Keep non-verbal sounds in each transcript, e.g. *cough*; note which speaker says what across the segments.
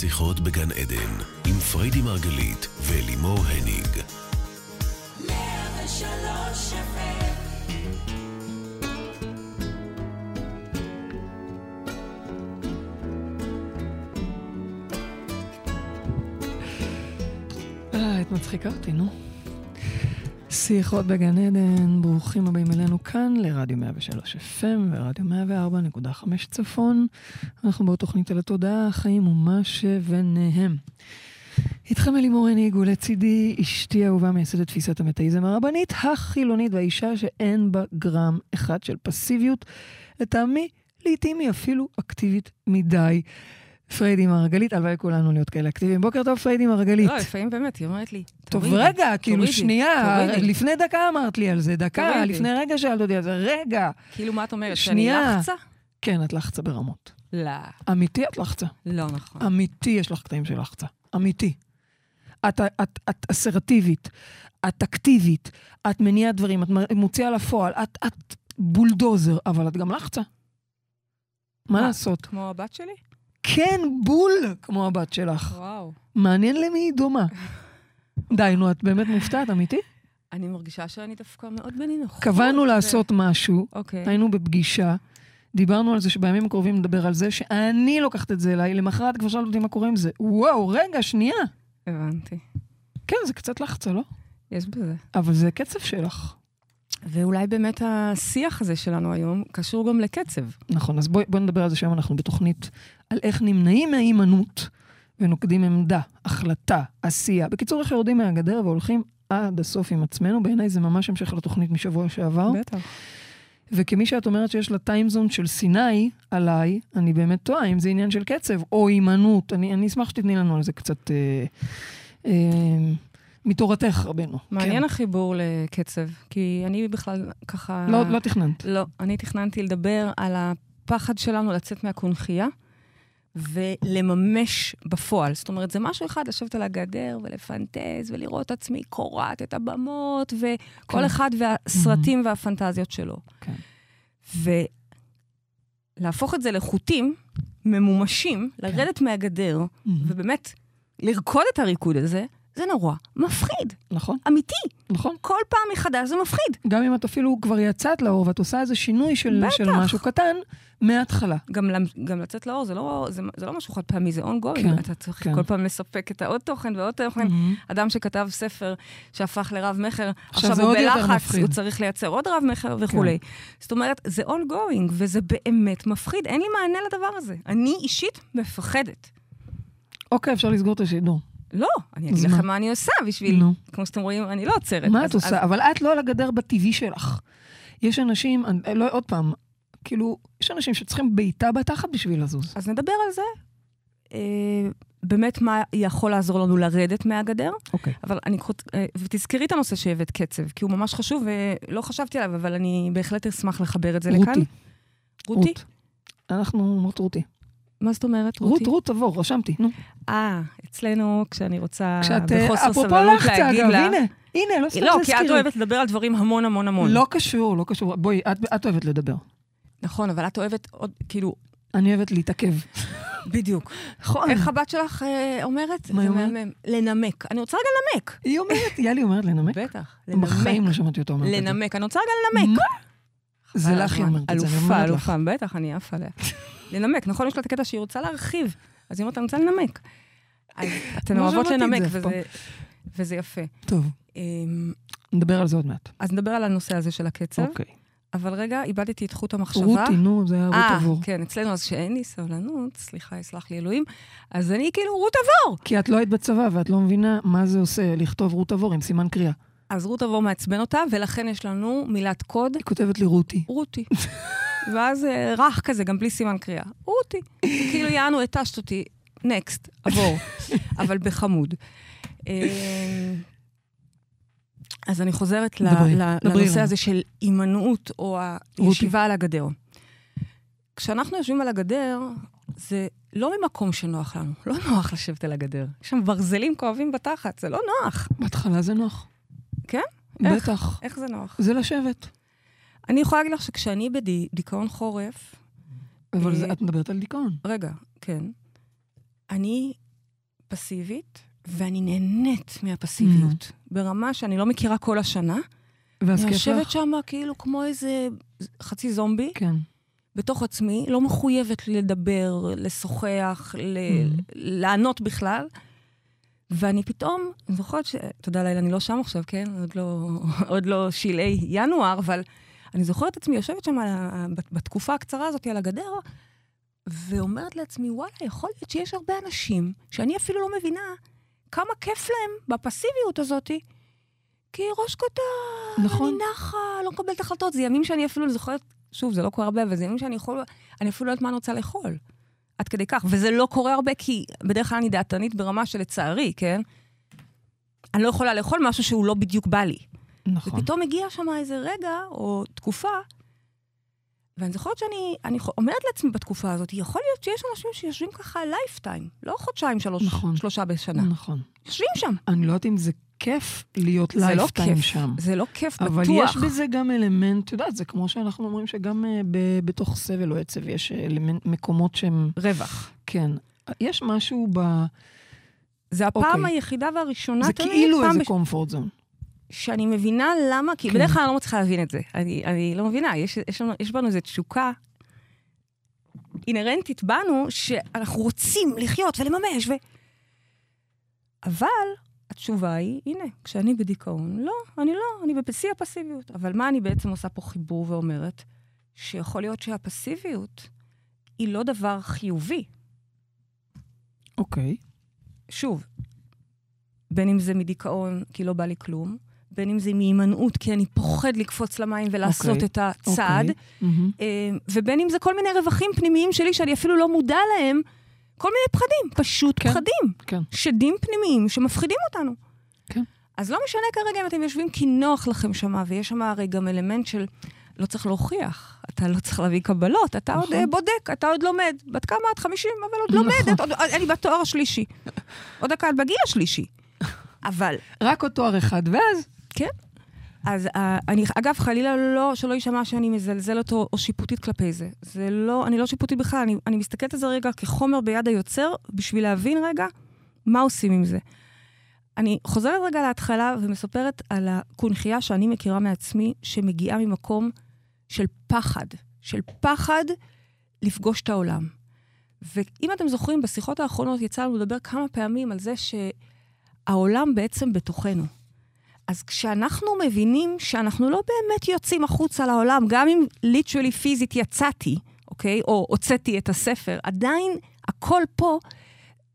Speaker 1: שיחות בגן עדן, עם פריידי מרגלית ולימור הניג.
Speaker 2: אה, את מצחיקה אותי, נו. שיחות בגן עדן, ברוכים הבאים אלינו כאן לרדיו 103 FM ורדיו 104.5 צפון. אנחנו בעוד תוכנית על התודעה, החיים ומה שביניהם. איתכם אלימור הניג ולצידי אשתי אהובה מייסדת תפיסת המטאיזם הרבנית החילונית והאישה שאין בה גרם אחד של פסיביות. לטעמי, לעתים היא אפילו אקטיבית מדי. פריידי מרגלית, הלוואי כולנו להיות כאלה אקטיביים. בוקר טוב, פריידי מרגלית.
Speaker 3: לא, לפעמים באמת, היא אומרת לי,
Speaker 2: טוב,
Speaker 3: תורידי,
Speaker 2: רגע, כאילו שנייה. לפני דקה אמרת לי על זה, דקה. לפני רגע שאלת אותי על זה, רגע.
Speaker 3: כאילו, מה את אומרת?
Speaker 2: שנייה.
Speaker 3: שאני לחצה?
Speaker 2: כן, את לחצה ברמות.
Speaker 3: לא,
Speaker 2: אמיתי את לחצה.
Speaker 3: לא נכון.
Speaker 2: אמיתי יש לך קטעים של לחצה. אמיתי. את, את, את אסרטיבית, את אקטיבית, את מניעה דברים, את מוציאה לפועל, את, את בולדוזר, אבל את גם לחצה. מה
Speaker 3: מה?
Speaker 2: לעשות?
Speaker 3: כמו הבת שלי?
Speaker 2: כן, בול, כמו הבת שלך.
Speaker 3: וואו.
Speaker 2: מעניין למי היא דומה. די, נו, את באמת מופתעת, אמיתי?
Speaker 3: אני מרגישה שאני דווקא מאוד בנינוחות.
Speaker 2: קבענו
Speaker 3: ו-
Speaker 2: לעשות משהו,
Speaker 3: אוקיי.
Speaker 2: היינו בפגישה, דיברנו על זה שבימים הקרובים נדבר על זה, שאני לוקחת את זה אליי, למחרת כבר שאלת אותי מה קורה עם זה. וואו, רגע, שנייה.
Speaker 3: הבנתי.
Speaker 2: כן, זה קצת לחצה, לא?
Speaker 3: יש בזה.
Speaker 2: אבל זה קצב שלך.
Speaker 3: ואולי באמת השיח הזה שלנו היום קשור גם לקצב.
Speaker 2: נכון, אז בואי בוא נדבר על זה שהיום אנחנו בתוכנית על איך נמנעים מהימנעות ונוקדים עמדה, החלטה, עשייה. בקיצור, איך יורדים מהגדר והולכים עד הסוף עם עצמנו. בעיניי זה ממש המשך לתוכנית משבוע שעבר.
Speaker 3: בטח.
Speaker 2: וכמי שאת אומרת שיש לה טיימזון של סיני עליי, אני באמת תוהה אם זה עניין של קצב או הימנעות. אני, אני אשמח שתתני לנו על זה קצת אה, אה, מתורתך, רבנו.
Speaker 3: מעניין החיבור לקצב, כי אני בכלל ככה...
Speaker 2: כן. לא, לא תכננת.
Speaker 3: לא, אני תכננתי לדבר על הפחד שלנו לצאת מהקונכייה ולממש בפועל. זאת אומרת, זה משהו אחד לשבת על הגדר ולפנטז ולראות את עצמי קורעת את הבמות, וכל
Speaker 2: כן.
Speaker 3: אחד והסרטים והפנטזיות שלו.
Speaker 2: כן.
Speaker 3: ולהפוך את זה לחוטים ממומשים,
Speaker 2: כן.
Speaker 3: לרדת מהגדר, ובאמת לרקוד את הריקוד הזה, זה נורא מפחיד,
Speaker 2: נכון,
Speaker 3: אמיתי.
Speaker 2: נכון.
Speaker 3: כל פעם מחדש זה מפחיד.
Speaker 2: גם אם את אפילו כבר יצאת לאור ואת עושה איזה שינוי של,
Speaker 3: בטח.
Speaker 2: של משהו קטן, מההתחלה.
Speaker 3: גם, גם לצאת לאור זה לא, זה, זה לא משהו חד פעמי, זה ongoing.
Speaker 2: כן,
Speaker 3: אתה צריך
Speaker 2: כן.
Speaker 3: כל פעם לספק את העוד תוכן ועוד תוכן. אדם שכתב ספר שהפך לרב-מכר, עכשיו
Speaker 2: זה
Speaker 3: הוא בלחץ.
Speaker 2: כן.
Speaker 3: הוא צריך לייצר עוד רב-מכר וכולי. זאת אומרת, זה ongoing, וזה באמת מפחיד. אין לי מענה לדבר הזה. אני אישית מפחדת.
Speaker 2: אוקיי, אפשר לסגור את השידור.
Speaker 3: לא, אני אגיד לכם
Speaker 2: מה?
Speaker 3: אני עושה בשביל,
Speaker 2: נו.
Speaker 3: כמו שאתם רואים, אני לא עוצרת.
Speaker 2: מה
Speaker 3: אז-
Speaker 2: את עושה?
Speaker 3: אז-
Speaker 2: אבל את לא על הגדר בטבעי שלך. יש אנשים, אני- לא, עוד פעם, כאילו, יש אנשים שצריכים בעיטה בתחת בשביל לזוז.
Speaker 3: אז נדבר על זה. אה, באמת, מה יכול לעזור לנו לרדת מהגדר?
Speaker 2: אוקיי.
Speaker 3: אבל אני, קחות- אה, ותזכרי את הנושא שהבאת קצב, כי הוא ממש חשוב, ולא חשבתי עליו, אבל אני בהחלט אשמח לחבר את זה לכאן.
Speaker 2: רותי.
Speaker 3: רותי?
Speaker 2: רות. אנחנו אומרות רותי.
Speaker 3: מה זאת אומרת,
Speaker 2: רות,
Speaker 3: רותי?
Speaker 2: רות, תבוא, רשמתי, נו.
Speaker 3: אה, אצלנו, כשאני רוצה
Speaker 2: כשאת, אה,
Speaker 3: בחוסר
Speaker 2: אפרופו
Speaker 3: סבלנות
Speaker 2: לחצה,
Speaker 3: להגיד לה...
Speaker 2: הנה, הנה, לא סתם
Speaker 3: לא, כי את. אוהבת לדבר על דברים המון המון המון.
Speaker 2: לא קשור, לא קשור. בואי, את, את אוהבת לדבר.
Speaker 3: נכון, אבל את אוהבת עוד, כאילו,
Speaker 2: אני אוהבת להתעכב.
Speaker 3: בדיוק.
Speaker 2: נכון.
Speaker 3: איך הבת שלך אה, אומרת?
Speaker 2: מה היא אומרת?
Speaker 3: לנמק. אני רוצה רגע לנמק.
Speaker 2: היא אומרת, יאלי אומרת לנמק?
Speaker 3: בטח,
Speaker 2: בחיים לא
Speaker 3: לנמק.
Speaker 2: שמעתי אותו אומרת את זה.
Speaker 3: לנמק. אני רוצה רגע לנמק.
Speaker 2: זה לך היא. אומרת את זה,
Speaker 3: אלופה. אלופה, בטח, אני עפה עליה. לנמק, נכון? יש לה את הקטע שהיא רוצה להרחיב, אז היא אומרת, אני רוצה לנמק. אז *laughs* אתן אוהבות לנמק, וזה- וזה יפה.
Speaker 2: טוב,
Speaker 3: אמ,
Speaker 2: נדבר על זה עוד מעט.
Speaker 3: אז נדבר על הנושא הזה של הקצב,
Speaker 2: אוקיי.
Speaker 3: אבל רגע, איבדתי את חוט המחשבה.
Speaker 2: רותי, נו, זה היה רות
Speaker 3: אה,
Speaker 2: עבור.
Speaker 3: כן, אצלנו, אז שאין לי סבלנות, סליחה, יסלח לי אלוהים, אז אני כאילו רות עבור.
Speaker 2: כי את לא היית בצבא ואת לא מבינה מה זה עושה לכתוב רות עבור עם סימן קריאה.
Speaker 3: אז רות עבור מעצבן אותה, ולכן יש לנו מילת קוד,
Speaker 2: היא כותבת לי רותי.
Speaker 3: רותי. *laughs* ואז אה, רך כזה, גם בלי סימן קריאה. רותי. כאילו, יענו, התשת אותי, נקסט, עבור. *laughs* אבל בחמוד. אה, אז אני חוזרת
Speaker 2: דברי,
Speaker 3: לנושא
Speaker 2: לנו.
Speaker 3: הזה של הימנעות או הישיבה על הגדר. כשאנחנו יושבים על הגדר, זה לא ממקום שנוח לנו. לא נוח לשבת על הגדר. יש שם ברזלים כואבים בתחת, זה לא נוח.
Speaker 2: בהתחלה זה נוח.
Speaker 3: כן? איך?
Speaker 2: בטח.
Speaker 3: איך זה נוח?
Speaker 2: זה לשבת.
Speaker 3: אני יכולה להגיד לך שכשאני בדיכאון חורף,
Speaker 2: אבל זה-
Speaker 3: אה,
Speaker 2: את מדברת על דיכאון.
Speaker 3: רגע, כן, אני פסיבית, ואני נהנית מהפסיביות. ברמה שאני לא מכירה כל השנה.
Speaker 2: ואז
Speaker 3: אני
Speaker 2: כיף
Speaker 3: יושבת
Speaker 2: לך?
Speaker 3: שם כאילו כמו איזה חצי זומבי,
Speaker 2: כן.
Speaker 3: בתוך עצמי, לא מחויבת לדבר, לשוחח, ל-
Speaker 2: Mhm.
Speaker 3: לענות בכלל. ואני פתאום, אני זוכרת ש... תודה לאל, אני לא שם עכשיו, כן? עוד לא, *laughs* עוד לא שלהי ינואר, אבל אני זוכרת את עצמי יושבת שם ה- בתקופה הקצרה הזאת על הגדר, ואומרת לעצמי, וואלה, יכול להיות שיש הרבה אנשים שאני אפילו לא מבינה כמה כיף להם בפסיביות הזאת, כי ראש קטן,
Speaker 2: נכון.
Speaker 3: אני נחה, לא מקבלת החלטות. זה ימים שאני אפילו, זוכרת, שוב, זה לא קורה הרבה, אבל זה ימים שאני יכול, אני אפילו לא יודעת מה אני רוצה לאכול. עד כדי כך. וזה לא קורה הרבה, כי בדרך כלל אני דעתנית ברמה שלצערי, כן? אני לא יכולה לאכול משהו שהוא לא בדיוק בא לי.
Speaker 2: נכון.
Speaker 3: ופתאום הגיע שם איזה רגע, או תקופה, ואני זוכרת שאני אומרת לעצמי בתקופה הזאת, יכול להיות שיש אנשים שיושבים ככה lifetime, לא חודשיים, שלוש,
Speaker 2: נכון.
Speaker 3: שלושה בשנה.
Speaker 2: נכון.
Speaker 3: יושבים שם.
Speaker 2: אני לא יודעת אם זה כיף להיות
Speaker 3: לא
Speaker 2: lifetime
Speaker 3: כיף.
Speaker 2: שם.
Speaker 3: זה לא כיף,
Speaker 2: אבל
Speaker 3: בטוח.
Speaker 2: יש בזה גם אלמנט, את יודעת, זה כמו שאנחנו אומרים שגם אה, ב- בתוך סבל או עצב יש אלמנט, מקומות שהם,
Speaker 3: רווח.
Speaker 2: כן. יש משהו ב...
Speaker 3: זה הפעם
Speaker 2: אוקיי.
Speaker 3: היחידה והראשונה
Speaker 2: זה
Speaker 3: תמיד,
Speaker 2: כאילו
Speaker 3: פעם
Speaker 2: איזה
Speaker 3: בש-
Speaker 2: comfort zone.
Speaker 3: שאני מבינה למה, כי
Speaker 2: כן.
Speaker 3: בדרך כלל אני לא מצליחה להבין את זה. אני, אני לא מבינה, יש, יש, לנו, יש בנו איזו תשוקה אינהרנטית בנו, שאנחנו רוצים לחיות ולממש, ו... אבל התשובה היא, הנה, כשאני בדיכאון, לא, אני לא, אני בשיא הפסיביות. אבל מה אני בעצם עושה פה חיבור ואומרת? שיכול להיות שהפסיביות היא לא דבר חיובי.
Speaker 2: אוקיי.
Speaker 3: שוב, בין אם זה מדיכאון, כי לא בא לי כלום, בין אם זה מהימנעות, כי אני פוחד לקפוץ למים ולעשות
Speaker 2: אוקיי,
Speaker 3: את הצעד,
Speaker 2: אוקיי. מהמם.
Speaker 3: אה, ובין אם זה כל מיני רווחים פנימיים שלי שאני אפילו לא מודע להם, כל מיני פחדים, פשוט
Speaker 2: כן.
Speaker 3: פחדים,
Speaker 2: כן.
Speaker 3: שדים פנימיים שמפחידים אותנו.
Speaker 2: כן.
Speaker 3: אז לא משנה כרגע אם אתם יושבים כי נוח לכם שמה, ויש שם הרי גם אלמנט של לא צריך להוכיח, אתה לא צריך להביא קבלות, אתה עוד
Speaker 2: נכון.
Speaker 3: אה, בודק, אתה עוד לומד. בת כמה את? 50, אבל עוד
Speaker 2: נכון.
Speaker 3: לומדת, עוד, אני בתואר השלישי. עוד דקה, את בגיל השלישי. *laughs* אבל
Speaker 2: רק עוד תואר אחד, ואז...
Speaker 3: אז uh, אני, אגב, חלילה לא, שלא יישמע שאני מזלזלת או, או שיפוטית כלפי זה. זה לא, אני לא שיפוטית בכלל, אני, אני מסתכלת על זה רגע כחומר ביד היוצר, בשביל להבין רגע מה עושים עם זה. אני חוזרת רגע להתחלה ומספרת על הקונכייה שאני מכירה מעצמי, שמגיעה ממקום של פחד, של פחד לפגוש את העולם. ואם אתם זוכרים, בשיחות האחרונות יצא לנו לדבר כמה פעמים על זה שהעולם בעצם בתוכנו. אז כשאנחנו מבינים שאנחנו לא באמת יוצאים החוצה לעולם, גם אם ליטרלי פיזית יצאתי, אוקיי? או הוצאתי את הספר, עדיין הכל פה,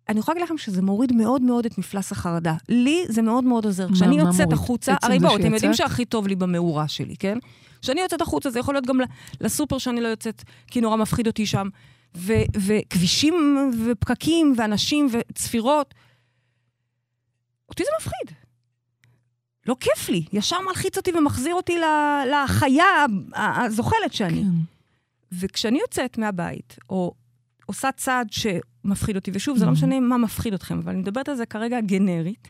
Speaker 3: אני יכולה להגיד לכם שזה מוריד מאוד מאוד את מפלס החרדה. לי זה מאוד מאוד עוזר. כשאני יוצאת? החוצה, הרי בואו, אתם יודעים? שהכי טוב לי במאורה שלי, כן? כשאני יוצאת החוצה, זה יכול להיות גם לסופר שאני לא יוצאת, כי נורא מפחיד אותי שם, ו- וכבישים ופקקים ואנשים וצפירות. אותי זה מפחיד. לא כיף לי, ישר מלחיץ אותי ומחזיר אותי לחיה הזוחלת שאני.
Speaker 2: כן.
Speaker 3: וכשאני יוצאת מהבית, או עושה צעד שמפחיד אותי, ושוב, זה לא
Speaker 2: Mhm.
Speaker 3: משנה מה מפחיד אתכם, אבל אני מדברת על זה כרגע גנרית,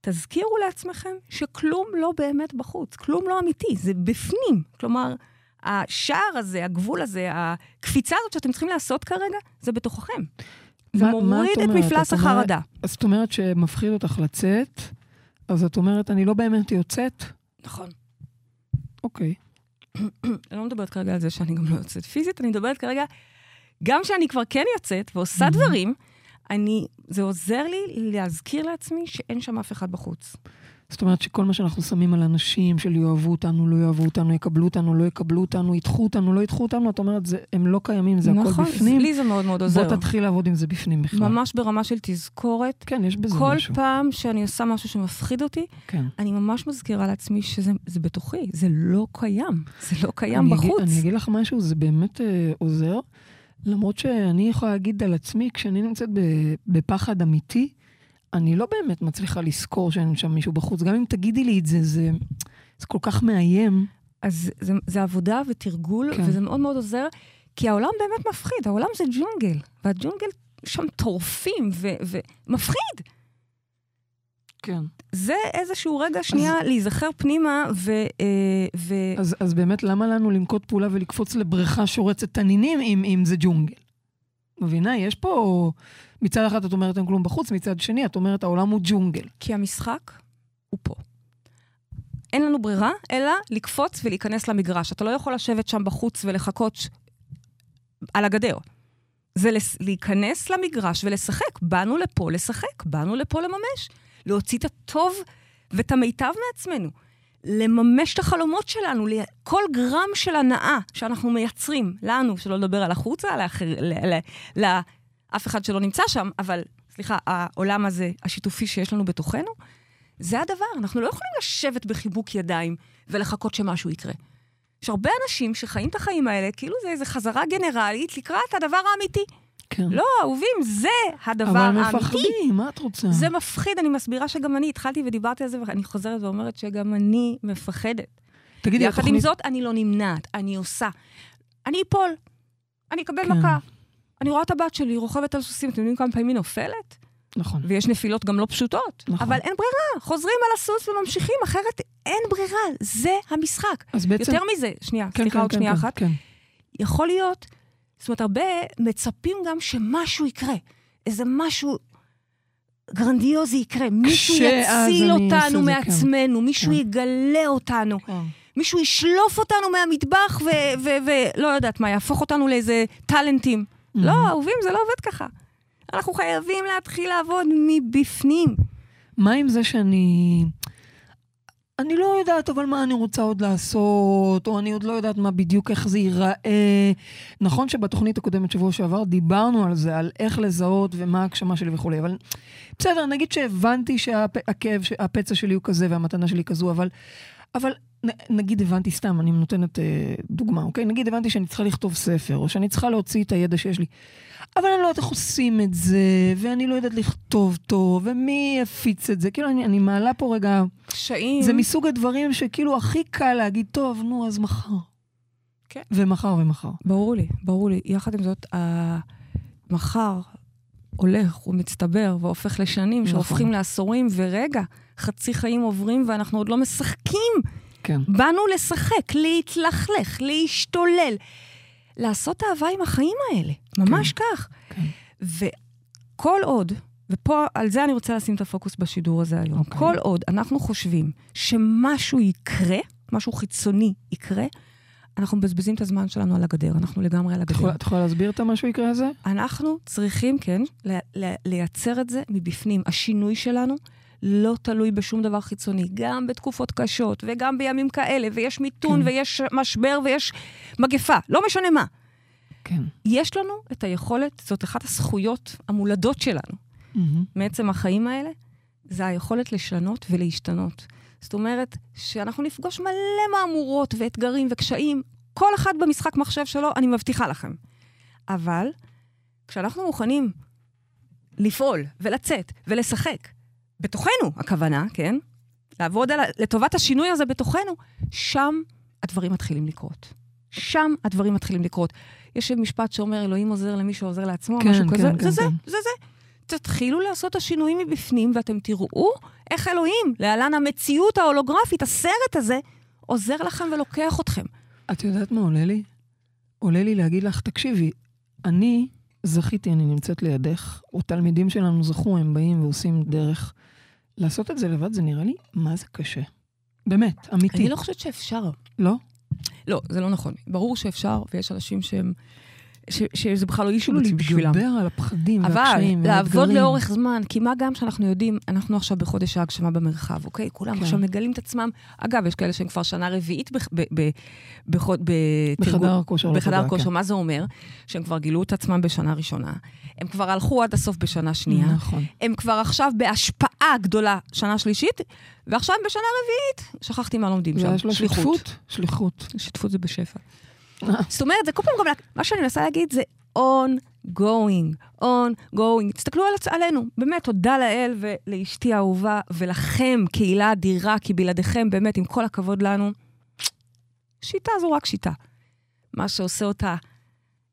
Speaker 3: תזכירו לעצמכם שכלום לא באמת בחוץ, כלום לא אמיתי, זה בפנים. כלומר, השער הזה, הגבול הזה, הקפיצה הזאת שאתם צריכים לעשות כרגע, זה בתוככם. זה
Speaker 2: מה- מה
Speaker 3: מוריד
Speaker 2: את
Speaker 3: את? מפלס החרדה.
Speaker 2: אז זאת אומרת שמפחיד אותך לצאת, אז את אומרת, אני לא באמת יוצאת?
Speaker 3: נכון.
Speaker 2: אוקיי.
Speaker 3: אני לא מדברת כרגע על זה שאני גם לא יוצאת פיזית, אני מדברת כרגע, גם שאני כבר כן יוצאת ועושה
Speaker 2: Mhm.
Speaker 3: דברים, אני, זה עוזר לי להזכיר לעצמי שאין שם אף אחד בחוץ.
Speaker 2: זאת אומרת שכל מה שאנחנו שמים על אנשים, של יאהבו אותנו, לא יאהבו אותנו, יקבלו אותנו, לא יקבלו אותנו, ידחו אותנו, לא ידחו אותנו, את אומרת, זה, הם לא קיימים, זה הכל
Speaker 3: נכון,
Speaker 2: בפנים.
Speaker 3: לי זה מאוד מאוד עוזר.
Speaker 2: בוא תתחיל לעבוד עם זה בפנים בכלל.
Speaker 3: ממש ברמה של תזכורת.
Speaker 2: כן, יש בזה
Speaker 3: כל
Speaker 2: משהו.
Speaker 3: פעם שאני עושה משהו שמפחיד אותי,
Speaker 2: כן.
Speaker 3: אני ממש מזכירה לעצמי שזה זה בתוכי, זה לא קיים. זה לא קיים
Speaker 2: אני
Speaker 3: בחוץ.
Speaker 2: אגיד, אני אגיד לך משהו, זה באמת אה, עוזר, למרות שאני יכולה להגיד על עצמי, כשאני נמצאת בפחד אמיתי, אני לא באמת מצליחה לזכור שאין שם מישהו בחוץ. גם אם תגידי לי את זה, זה, זה כל כך מאיים.
Speaker 3: אז זה, זה עבודה ותרגול,
Speaker 2: כן.
Speaker 3: וזה מאוד מאוד עוזר, כי העולם באמת מפחיד, העולם זה ג'ונגל, והג'ונגל שם טורפים ו- ומפחיד.
Speaker 2: כן.
Speaker 3: זה איזשהו רגע שנייה להיזכר פנימה, ו... אה, ו...
Speaker 2: אז, אז באמת, למה לנו לנקוט פעולה ולקפוץ לבריכה שורצת תנינים אם, אם זה ג'ונגל? מבינה? יש פה... מצד אחד את אומרת אין כלום בחוץ, מצד שני את אומרת העולם הוא ג'ונגל.
Speaker 3: כי המשחק הוא פה. אין לנו ברירה, אלא לקפוץ ולהיכנס למגרש. אתה לא יכול לשבת שם בחוץ ולחכות על הגדר. זה לס... להיכנס למגרש ולשחק. באנו לפה לשחק, באנו לפה לממש. להוציא את הטוב ואת המיטב מעצמנו. לממש את החלומות שלנו, כל גרם של הנאה שאנחנו מייצרים לנו, שלא לדבר על החוצה, לאחר, לאף אחד שלא נמצא שם, אבל סליחה, העולם הזה, השיתופי שיש לנו בתוכנו, זה הדבר. אנחנו לא יכולים לשבת בחיבוק ידיים ולחכות שמשהו יקרה. יש הרבה אנשים שחיים את החיים האלה, כאילו זה איזו חזרה גנרלית לקראת הדבר האמיתי.
Speaker 2: כן.
Speaker 3: לא, אהובים, זה הדבר האמיתי.
Speaker 2: אבל מפחדים, מה את רוצה?
Speaker 3: זה מפחיד, אני מסבירה שגם אני התחלתי ודיברתי על זה, ואני חוזרת ואומרת שגם אני מפחדת.
Speaker 2: תגידי,
Speaker 3: יחד התוכנית... עם זאת, אני לא נמנעת, אני עושה. אני אפול, אני אקבל כן. מכה. אני רואה את הבת שלי רוכבת על סוסים, אתם יודעים כמה פעמים היא נופלת?
Speaker 2: נכון.
Speaker 3: ויש נפילות גם לא פשוטות.
Speaker 2: נכון.
Speaker 3: אבל אין ברירה, חוזרים על הסוס וממשיכים, אחרת אין ברירה, זה המשחק.
Speaker 2: אז בעצם...
Speaker 3: יותר מזה, שנייה,
Speaker 2: כן,
Speaker 3: סליחה
Speaker 2: כן,
Speaker 3: עוד
Speaker 2: כן,
Speaker 3: שנייה
Speaker 2: כן,
Speaker 3: אחת.
Speaker 2: כן.
Speaker 3: יכול להיות, זאת אומרת, הרבה מצפים גם שמשהו יקרה. איזה משהו גרנדיוזי יקרה. מישהו יציל אותנו מעצמנו, כן. מישהו כן. יגלה אותנו. כן. מישהו ישלוף אותנו מהמטבח ולא יודעת מה, יהפוך אותנו לאיזה טאלנטים. Mm-hmm. לא, אהובים, זה לא עובד ככה. אנחנו חייבים להתחיל לעבוד מבפנים.
Speaker 2: מה עם זה שאני... אני לא יודעת אבל מה אני רוצה עוד לעשות, או אני עוד לא יודעת מה בדיוק, איך זה ייראה. נכון שבתוכנית הקודמת שבוע שעבר דיברנו על זה, על איך לזהות ומה ההגשמה שלי וכולי, אבל בסדר, נגיד שהבנתי שהכאב, שהפצע שלי הוא כזה והמתנה שלי כזו, אבל, אבל נגיד הבנתי סתם, אני נותנת אה, דוגמה, אוקיי? נגיד הבנתי שאני צריכה לכתוב ספר, או שאני צריכה להוציא את הידע שיש לי. אבל אני לא יודעת איך עושים את זה, ואני לא יודעת לכתוב טוב, ומי יפיץ את זה. כאילו, אני, אני מעלה פה רגע...
Speaker 3: קשיים.
Speaker 2: זה מסוג הדברים שכאילו הכי קל להגיד, טוב, נו, אז מחר.
Speaker 3: כן.
Speaker 2: ומחר ומחר.
Speaker 3: ברור לי, ברור לי. יחד עם זאת, המחר הולך ומצטבר והופך לשנים, נכון. שהופכים לעשורים, ורגע, חצי חיים עוברים ואנחנו עוד לא משחקים.
Speaker 2: כן.
Speaker 3: באנו לשחק, להתלכלך, להשתולל. לעשות אהבה עם החיים האלה, ממש כן. כך.
Speaker 2: כן.
Speaker 3: וכל עוד, ופה, על זה אני רוצה לשים את הפוקוס בשידור הזה היום, okay. אוקיי. כל עוד אנחנו חושבים שמשהו יקרה, משהו חיצוני יקרה, אנחנו מבזבזים את הזמן שלנו על הגדר, אנחנו לגמרי על הגדר.
Speaker 2: את יכולה להסביר את המשהו יקרה הזה?
Speaker 3: אנחנו צריכים, כן, לייצר את זה מבפנים. השינוי שלנו לא תלוי בשום דבר חיצוני, גם בתקופות קשות, וגם בימים כאלה, ויש מיתון, כן. ויש משבר, ויש מגפה, לא משנה מה.
Speaker 2: כן.
Speaker 3: יש לנו את היכולת, זאת אחת הזכויות המולדות שלנו, mm-hmm. מעצם החיים האלה, זה היכולת לשנות ולהשתנות. זאת אומרת, שאנחנו נפגוש מלא מהמורות ואתגרים וקשיים, כל אחד במשחק מחשב שלו, אני מבטיחה לכם. אבל כשאנחנו מוכנים לפעול ולצאת ולשחק, בתוכנו, הכוונה, כן? לעבוד על, לטובת השינוי הזה בתוכנו, שם הדברים מתחילים לקרות. שם הדברים מתחילים לקרות. יש משפט שאומר, אלוהים עוזר למי שעוזר לעצמו,
Speaker 2: כן,
Speaker 3: משהו
Speaker 2: כן,
Speaker 3: כזה.
Speaker 2: כן,
Speaker 3: זה
Speaker 2: כן.
Speaker 3: זה, זה זה. תתחילו לעשות את השינויים מבפנים, ואתם תראו איך אלוהים, להלן המציאות ההולוגרפית, הסרט הזה, עוזר לכם ולוקח אתכם.
Speaker 2: את יודעת מה עולה לי? עולה לי להגיד לך, תקשיבי, אני זכיתי, אני נמצאת לידך, או תלמידים שלנו זכו, הם באים ועושים דרך. לעשות את זה לבד זה נראה לי, מה זה קשה. באמת, אמיתי.
Speaker 3: אני לא חושבת שאפשר.
Speaker 2: לא?
Speaker 3: לא, זה לא נכון. ברור שאפשר, ויש אנשים שהם... ש, שזה בכלל לא אישו בשבילם.
Speaker 2: להתגבר על הפחדים
Speaker 3: והקשיים
Speaker 2: והאתגרים.
Speaker 3: אבל לעבוד לאורך זמן, כי מה גם שאנחנו יודעים, אנחנו עכשיו בחודש ההגשמה במרחב, אוקיי? כולם
Speaker 2: כן.
Speaker 3: עכשיו מגלים את עצמם. אגב, יש כאלה שהם כבר שנה רביעית
Speaker 2: בחדר הכושר.
Speaker 3: בחדר
Speaker 2: לעבודה,
Speaker 3: כושר.
Speaker 2: כן.
Speaker 3: מה זה אומר? שהם כבר גילו את עצמם בשנה ראשונה. הם כבר הלכו עד הסוף בשנה שנייה.
Speaker 2: נכון.
Speaker 3: הם כבר עכשיו בהשפעה גדולה שנה שלישית, ועכשיו הם בשנה רביעית. שכחתי מה לומדים שם.
Speaker 2: לו שליחות. שליחות.
Speaker 3: שותפות זה בשפע. זאת אומרת, זה כל פעם גם, מה שאני מנסה להגיד זה on-going, on-going. תסתכלו על, עלינו, באמת, תודה לאל ולאשתי האהובה ולכם, קהילה אדירה, כי בלעדיכם, באמת, עם כל הכבוד לנו, שיטה זו רק שיטה. מה שעושה אותה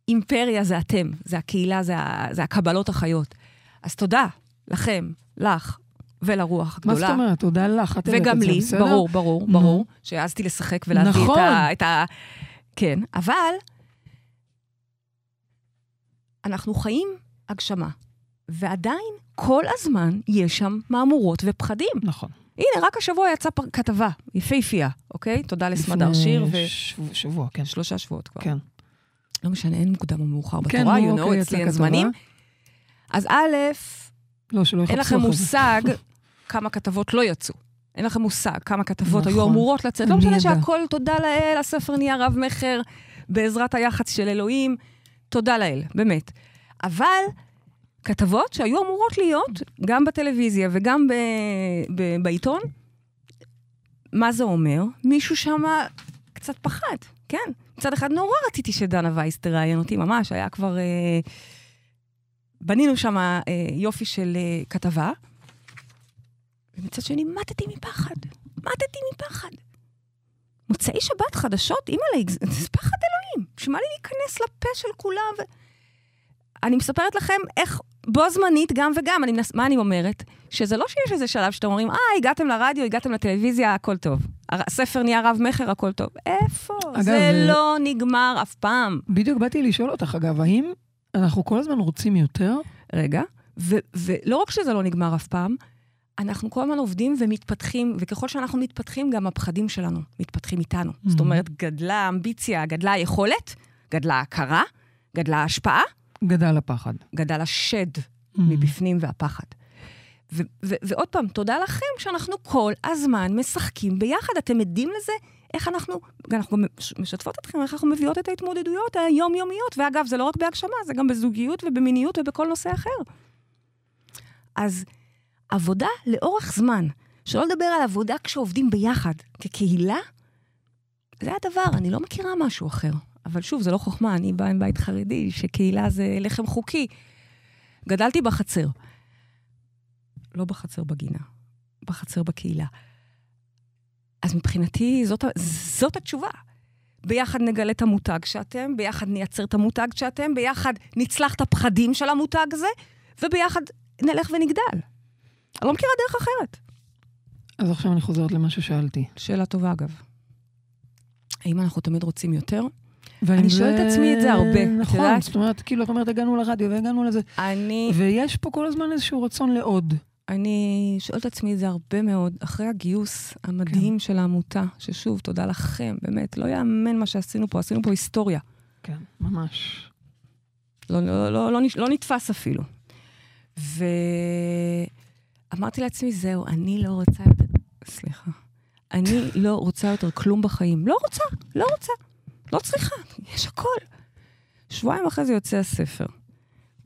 Speaker 3: אימפריה זה אתם, זה הקהילה, זה, ה- זה הקבלות החיות. אז תודה לכם, לך ולרוח
Speaker 2: מה
Speaker 3: הגדולה.
Speaker 2: זאת אומרת? תודה לך, את
Speaker 3: וגם לי,
Speaker 2: בסדר?
Speaker 3: ברור, ברור,
Speaker 2: נו.
Speaker 3: ברור, שהעזתי לשחק ולהביא
Speaker 2: נכון.
Speaker 3: את ה... את ה... כן, אבל אנחנו חיים הגשמה, ועדיין כל הזמן יש שם מהמורות ופחדים.
Speaker 2: נכון.
Speaker 3: הנה, רק השבוע יצאה פר- כתבה יפהפייה, אוקיי? תודה לסמדר שיר,
Speaker 2: לפני שבוע- שבוע, כן.
Speaker 3: ושלושה שבועות כבר.
Speaker 2: כן.
Speaker 3: לא משנה, אין מוקדם או מאוחר
Speaker 2: כן,
Speaker 3: בתורה, you know,
Speaker 2: אוקיי,
Speaker 3: אצלי אין. זמנים. אז א',
Speaker 2: לא, שלא
Speaker 3: אין לכם. מושג *laughs* כמה כתבות לא יצאו. אין לכם מושג כמה כתבות היו
Speaker 2: נכון.
Speaker 3: אמורות לצאת. לא משנה. שהכל, תודה לאל, הספר נהיה רב-מכר בעזרת היח"צ של אלוהים. תודה לאל, באמת. אבל כתבות שהיו אמורות להיות, גם בטלוויזיה וגם ב- ב- בעיתון, מה זה אומר? מישהו שם קצת פחד, כן. מצד אחד נורא רציתי שדנה וייס תראיין אותי, ממש, היה כבר... אה, בנינו שם אה, יופי של אה, כתבה, ומצד שני מתתי מפחד, מתתי מפחד. מוצאי שבת חדשות, אימא'לה, זה פחד אלוהים. בשביל מה לי להיכנס לפה של כולם? ו... אני מספרת לכם איך בו זמנית גם וגם, אני מנס... מה אני אומרת? שזה לא שיש איזה שלב שאתם אומרים, אה, הגעתם לרדיו, הגעתם לטלוויזיה, הכל טוב. הספר נהיה רב-מכר, הכל טוב. איפה?
Speaker 2: אגב,
Speaker 3: זה
Speaker 2: אה,
Speaker 3: לא נגמר אף פעם.
Speaker 2: בדיוק באתי לשאול אותך, אגב, האם אנחנו כל הזמן רוצים יותר?
Speaker 3: רגע, ו- ולא רק שזה לא נגמר אף פעם, אנחנו כל הזמן עובדים ומתפתחים, וככל שאנחנו מתפתחים, גם הפחדים שלנו מתפתחים איתנו.
Speaker 2: Mhm.
Speaker 3: זאת אומרת, גדלה האמביציה, גדלה היכולת, גדלה ההכרה, גדלה ההשפעה,
Speaker 2: גדל הפחד.
Speaker 3: גדל השד
Speaker 2: Mm.
Speaker 3: מבפנים והפחד. ו- ו- ועוד פעם, תודה לכם שאנחנו כל הזמן משחקים ביחד. אתם עדים לזה? איך אנחנו, אנחנו גם משתפות אתכם, איך אנחנו מביאות את ההתמודדויות היומיומיות. ואגב, זה לא רק בהגשמה, זה גם בזוגיות ובמיניות ובכל נושא אחר. אז עבודה לאורך זמן, שלא לדבר על עבודה כשעובדים ביחד, כקהילה, זה הדבר, אני לא מכירה משהו אחר. אבל שוב, זה לא חוכמה, אני באה מבית חרדי, שקהילה זה לחם חוקי. גדלתי בחצר. לא בחצר בגינה, בחצר בקהילה. אז מבחינתי, זאת, זאת התשובה. ביחד נגלה את המותג שאתם, ביחד נייצר את המותג שאתם, ביחד נצלח את הפחדים של המותג הזה, וביחד נלך ונגדל. אני לא מכירה דרך אחרת.
Speaker 2: אז עכשיו אני חוזרת למה ששאלתי.
Speaker 3: שאלה טובה, אגב. האם אנחנו תמיד רוצים יותר? אני שואלת את עצמי את זה הרבה, את
Speaker 2: נכון,
Speaker 3: יודעת?
Speaker 2: זאת אומרת, כאילו, את אומרת, הגענו לרדיו והגענו לזה.
Speaker 3: אני,
Speaker 2: ויש פה כל הזמן איזשהו רצון לעוד.
Speaker 3: אני שואלת את עצמי את זה הרבה מאוד, אחרי הגיוס המדהים כן. של העמותה, ששוב, תודה לכם, באמת, לא יאמן מה שעשינו פה, עשינו פה היסטוריה.
Speaker 2: כן, ממש.
Speaker 3: לא, לא, לא, לא, נש- לא נתפס אפילו. ואמרתי לעצמי, זהו, אני לא רוצה יותר, סליחה, אני *laughs* לא רוצה יותר כלום בחיים. לא רוצה, לא רוצה, לא צריכה, יש הכל. שבועיים אחרי זה יוצא הספר.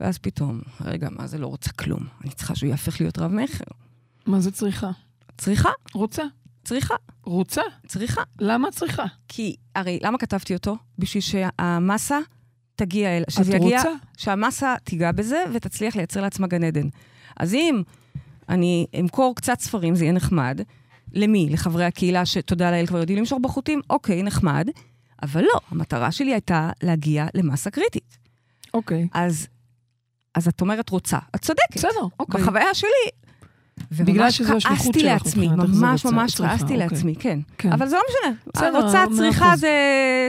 Speaker 3: ואז פתאום, רגע, מה זה לא רוצה כלום? אני צריכה שהוא יהפך להיות רב-מכר.
Speaker 2: מה זה צריכה?
Speaker 3: צריכה,
Speaker 2: רוצה.
Speaker 3: צריכה,
Speaker 2: רוצה?
Speaker 3: צריכה.
Speaker 2: למה צריכה?
Speaker 3: כי, הרי, למה כתבתי אותו? בשביל שהמסה תגיע אל...
Speaker 2: את
Speaker 3: שזה יגיע,
Speaker 2: רוצה?
Speaker 3: שהמסה תיגע בזה ותצליח לייצר לעצמה גן עדן. אז אם אני אמכור קצת ספרים, זה יהיה נחמד. למי? לחברי הקהילה שתודה לאל כבר יודעים למשוך בחוטים? אוקיי, נחמד. אבל לא, המטרה שלי הייתה להגיע למסה קריטית.
Speaker 2: אוקיי.
Speaker 3: אז, אז את אומרת רוצה. את צודקת.
Speaker 2: בסדר, אוקיי.
Speaker 3: בחוויה שלי.
Speaker 2: בגלל שזו השליחות שלך
Speaker 3: לעצמי, ממש ממש כעסתי
Speaker 2: אוקיי.
Speaker 3: לעצמי, כן.
Speaker 2: כן.
Speaker 3: אבל זה לא משנה.
Speaker 2: בסדר,
Speaker 3: רוצה, צריכה. זה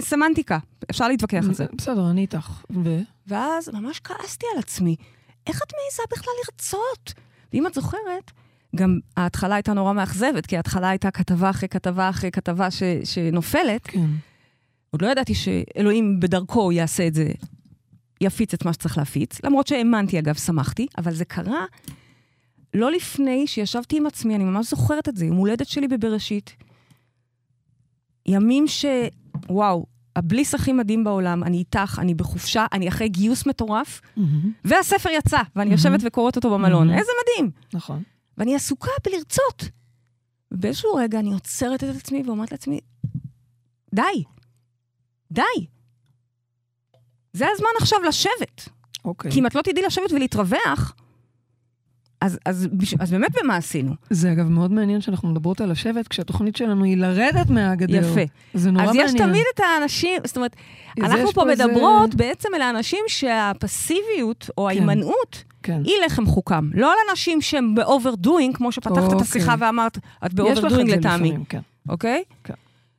Speaker 3: סמנטיקה. אפשר להתווכח על זה.
Speaker 2: בסדר, אני איתך. ו?
Speaker 3: ואז ממש כעסתי על עצמי. איך את מעיזה בכלל לרצות? ואם את זוכרת, גם ההתחלה הייתה נורא מאכזבת, כי ההתחלה הייתה כתבה אחרי כתבה אחרי כתבה ש, שנופלת.
Speaker 2: כן.
Speaker 3: עוד לא ידעתי שאלוהים בדרכו יעשה את זה, יפיץ את מה שצריך להפיץ, למרות שהאמנתי, אגב, שמחתי, אבל זה קרה לא לפני שישבתי עם עצמי, אני ממש זוכרת את זה, יום הולדת שלי בבראשית. ימים ש... וואו, הבליס הכי מדהים בעולם, אני איתך, אני בחופשה, אני אחרי גיוס מטורף,
Speaker 2: מהמם.
Speaker 3: והספר יצא, ואני
Speaker 2: מהמם.
Speaker 3: יושבת וקוראת אותו במלון.
Speaker 2: מהמם.
Speaker 3: איזה מדהים.
Speaker 2: נכון.
Speaker 3: ואני עסוקה בלרצות. ובאיזשהו רגע אני עוצרת את עצמי ואומרת לעצמי, די, די. זה הזמן עכשיו לשבת.
Speaker 2: אוקיי.
Speaker 3: כי אם את לא תדעי לשבת ולהתרווח, אז, אז, אז באמת במה עשינו?
Speaker 2: זה אגב מאוד מעניין שאנחנו מדברות על לשבת, כשהתוכנית שלנו היא לרדת מהגדר.
Speaker 3: יפה.
Speaker 2: זה נורא
Speaker 3: אז
Speaker 2: מעניין.
Speaker 3: יש תמיד את האנשים, זאת אומרת,
Speaker 2: אז
Speaker 3: אנחנו פה
Speaker 2: איזה-
Speaker 3: מדברות בעצם על האנשים שהפסיביות או
Speaker 2: כן.
Speaker 3: ההימנעות
Speaker 2: כן.
Speaker 3: היא לחם חוקם. לא על אנשים שהם ב overdoing, כמו שפתחת את
Speaker 2: אוקיי.
Speaker 3: השיחה ואמרת, את
Speaker 2: את זה
Speaker 3: לטעמי,
Speaker 2: כן.
Speaker 3: אוקיי?
Speaker 2: כן.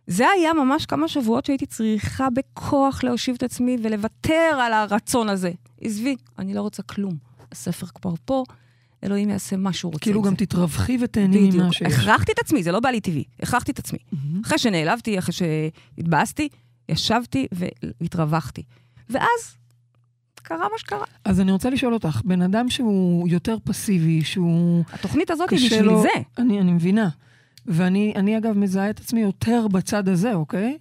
Speaker 3: זה היה ממש כמה שבועות שהייתי צריכה בכוח להושיב את עצמי ולוותר על הרצון הזה. עזבי, אני לא רוצה כלום. הספר כבר פה, אלוהים יעשה מה שהוא רוצה
Speaker 2: כאילו גם. תתרווחי ותהני. ממה שיש.
Speaker 3: הכרחתי את עצמי, זה לא בא לי טבעי. הכרחתי את עצמי.
Speaker 2: מהמם.
Speaker 3: אחרי שנעלבתי, אחרי שהתבאסתי, ישבתי והתרווחתי. ואז קרה מה שקרה.
Speaker 2: אז אני רוצה לשאול אותך, בן אדם שהוא יותר פסיבי, שהוא...
Speaker 3: התוכנית הזאת היא בשביל
Speaker 2: לו-
Speaker 3: זה.
Speaker 2: אני, אני מבינה. ואני, אני אגב מזהה את עצמי יותר בצד הזה, אוקיי?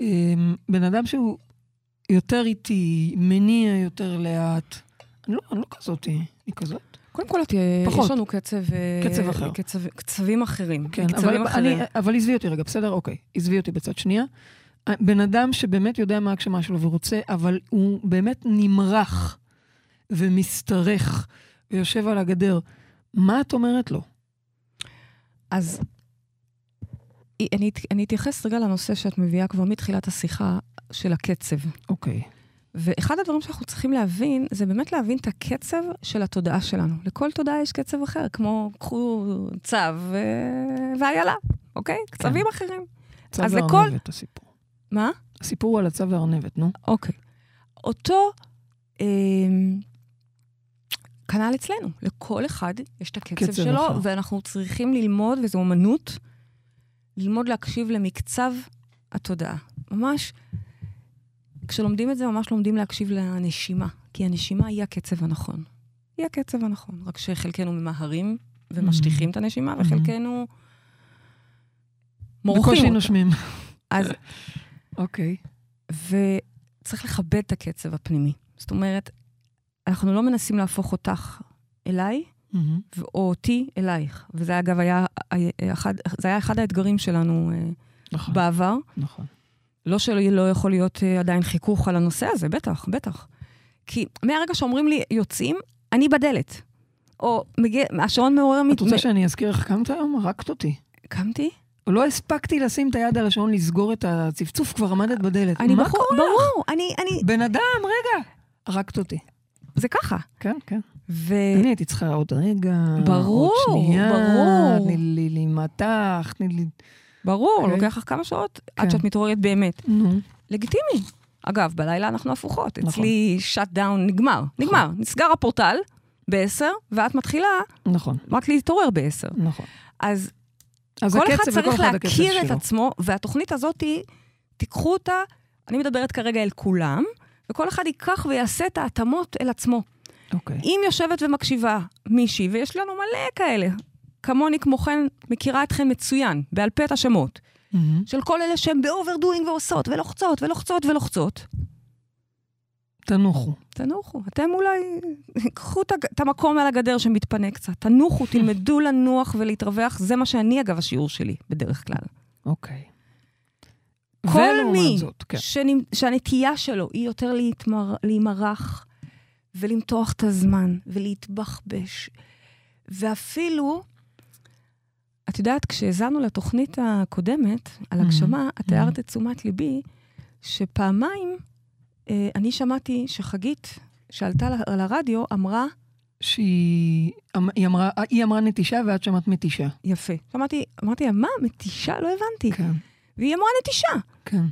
Speaker 2: אמ, בן אדם שהוא יותר איטי, מניע יותר לאט. אני לא, אני לא כזאתי, אני כזאת.
Speaker 3: קודם כל, את-
Speaker 2: פחות.
Speaker 3: יש לנו קצב... אה,
Speaker 2: קצב אחר.
Speaker 3: קצב, קצבים אחרים.
Speaker 2: כן, אבל,
Speaker 3: אחרים.
Speaker 2: אני, אבל עזבי אותי רגע, בסדר? אוקיי, עזבי אותי בצד שנייה. בן אדם שבאמת יודע מה ההגשמה שלו ורוצה, אבל הוא באמת נמרח ומשתרך ויושב על הגדר, מה את אומרת לו?
Speaker 3: אז אני, אני אתייחס רגע לנושא שאת מביאה כבר מתחילת השיחה של הקצב.
Speaker 2: אוקיי.
Speaker 3: ואחד הדברים שאנחנו צריכים להבין, זה באמת להבין את הקצב של התודעה שלנו. לכל תודעה יש קצב אחר, כמו קחו צו ו- ואיילה, אוקיי? קצבים אחרים.
Speaker 2: צו
Speaker 3: אז לכל-
Speaker 2: וארנבת הסיפור.
Speaker 3: מה?
Speaker 2: הסיפור הוא על הצו והארנבת, נו.
Speaker 3: אוקיי. אותו אה, כנ"ל אצלנו. לכל אחד יש את הקצב
Speaker 2: קצב
Speaker 3: שלו,
Speaker 2: אחר.
Speaker 3: ואנחנו צריכים ללמוד, וזו אומנות, ללמוד להקשיב למקצב התודעה. ממש, כשלומדים את זה, ממש לומדים להקשיב לנשימה, כי הנשימה היא הקצב הנכון. היא הקצב הנכון, רק שחלקנו ממהרים ומשטיחים את הנשימה, וחלקנו מורחים
Speaker 2: בקושי
Speaker 3: אותה.
Speaker 2: נושמים.
Speaker 3: אז
Speaker 2: אוקיי.
Speaker 3: וצריך לכבד את הקצב הפנימי. זאת אומרת, אנחנו לא מנסים להפוך אותך אליי. ו- או אותי אלייך. וזה אגב היה, אחד, זה היה אחד האתגרים שלנו אה,
Speaker 2: נכון,
Speaker 3: בעבר.
Speaker 2: נכון.
Speaker 3: לא שלא לא יכול להיות אה, עדיין חיכוך על הנושא הזה, בטח, בטח. כי מהרגע שאומרים לי יוצאים, אני בדלת. או מגיע, השעון מעורר...
Speaker 2: את רוצה שאני אזכיר איך קמת היום? הרגת אותי.
Speaker 3: קמתי?
Speaker 2: לא הספקתי לשים את היד על השעון לסגור את הצפצוף, כבר עמדת בדלת.
Speaker 3: אני
Speaker 2: מה
Speaker 3: בחור,
Speaker 2: קורה?
Speaker 3: ברור, אני, אני,
Speaker 2: בן אדם, רגע. הרגת אותי.
Speaker 3: זה ככה.
Speaker 2: כן, כן.
Speaker 3: ו...
Speaker 2: אני הייתי צריכה עוד רגע,
Speaker 3: ברור,
Speaker 2: עוד שנייה,
Speaker 3: ברור.
Speaker 2: תני לי להימתח, תני לי...
Speaker 3: ברור,
Speaker 2: אוקיי.
Speaker 3: לוקח לך כמה שעות
Speaker 2: כן.
Speaker 3: עד שאת מתעוררת באמת.
Speaker 2: נו,
Speaker 3: לגיטימי. אגב, בלילה אנחנו הפוכות.
Speaker 2: נכון.
Speaker 3: אצלי שאט דאון נגמר. נגמר. נסגר הפורטל ב-10, ואת מתחילה
Speaker 2: נכון,
Speaker 3: רק להתעורר ב-10.
Speaker 2: נכון.
Speaker 3: אז
Speaker 2: אז
Speaker 3: כל אחד צריך
Speaker 2: אחד
Speaker 3: להכיר את
Speaker 2: שלו.
Speaker 3: עצמו, והתוכנית הזאת, תיקחו אותה, אני מדברת כרגע אל כולם, וכל אחד ייקח ויעשה את ההתאמות אל עצמו.
Speaker 2: אוקיי.
Speaker 3: אם יושבת ומקשיבה מישהי, ויש לנו מלא כאלה, כמוני כמוכן, מכירה אתכן מצוין, בעל פה את השמות,
Speaker 2: מהמם.
Speaker 3: של כל אלה שהן ב overdoing ועושות, ולוחצות, ולוחצות, ולוחצות.
Speaker 2: תנוחו.
Speaker 3: תנוחו. אתם אולי, קחו את המקום על הגדר שמתפנה קצת. תנוחו, תלמדו לנוח ולהתרווח. זה מה שאני, אגב, השיעור שלי, בדרך כלל.
Speaker 2: אוקיי.
Speaker 3: כל מי
Speaker 2: זאת, כן.
Speaker 3: שנמ- שהנטייה שלו היא יותר להתמר, להימרח ולמתוח את הזמן ולהתבחבש. ואפילו, את יודעת, כשהאזנו לתוכנית הקודמת על
Speaker 2: Mhm.
Speaker 3: הגשמה, את הערת את תשומת ליבי שפעמיים אה, אני שמעתי שחגית, שעלתה ל- על הרדיו, אמרה,
Speaker 2: שהיא אמ- היא אמרה, היא אמרה נטישה ואת שמעת מתישה.
Speaker 3: יפה. שמעתי, אמרתי לה, מה, מתישה? לא הבנתי.
Speaker 2: כן,
Speaker 3: והיא אמרה נטישה.
Speaker 2: כן.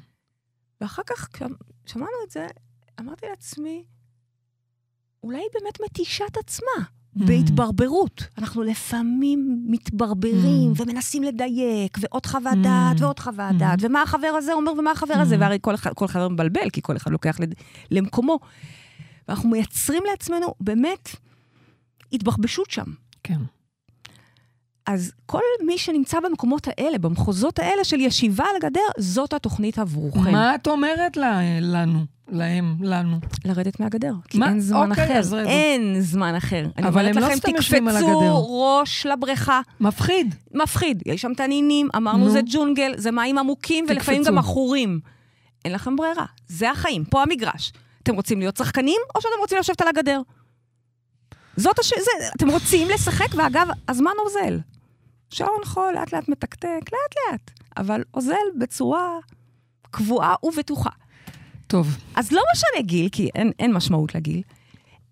Speaker 3: ואחר כך, כששמענו את זה, אמרתי לעצמי, אולי היא באמת מתישה את עצמה.
Speaker 2: Mm.
Speaker 3: בהתברברות. אנחנו לפעמים מתברברים
Speaker 2: Mm.
Speaker 3: ומנסים לדייק, ועוד חוות. דעת ועוד חוות. דעת, ומה החבר הזה אומר ומה החבר הזה. והרי כל כל חבר מבלבל, כי כל אחד לוקח למקומו. ואנחנו מייצרים לעצמנו באמת התבחבשות שם.
Speaker 2: כן.
Speaker 3: אז כל מי שנמצא במקומות האלה, במחוזות האלה של ישיבה על הגדר, זאת התוכנית עבורכם.
Speaker 2: מה את אומרת לה- לנו? להם, לנו.
Speaker 3: לרדת מהגדר. כי
Speaker 2: מה?
Speaker 3: אין זמן
Speaker 2: אוקיי,
Speaker 3: אחר.
Speaker 2: אז רדו.
Speaker 3: אין זמן אחר. אני
Speaker 2: אבל
Speaker 3: אומרת
Speaker 2: הם לא
Speaker 3: לכם,
Speaker 2: סתם יושבים על
Speaker 3: תקפצו
Speaker 2: הגדר.
Speaker 3: ראש לבריכה.
Speaker 2: מפחיד.
Speaker 3: מפחיד. יש שם תנינים, אמרנו
Speaker 2: נו.
Speaker 3: זה ג'ונגל, זה מים עמוקים, ולפעמים
Speaker 2: תקפצו.
Speaker 3: גם עכורים. אין לכם ברירה. זה החיים, פה המגרש. אתם רוצים להיות שחקנים, או שאתם רוצים לשבת על הגדר? זאת הש... זה... אתם רוצים לשחק, ואגב, הזמן אוזל. שעון חול לאט לאט מתקתק, לאט לאט, אבל אוזל בצורה קבועה ובטוחה.
Speaker 2: טוב,
Speaker 3: אז לא משנה גיל, כי אין, אין משמעות לגיל.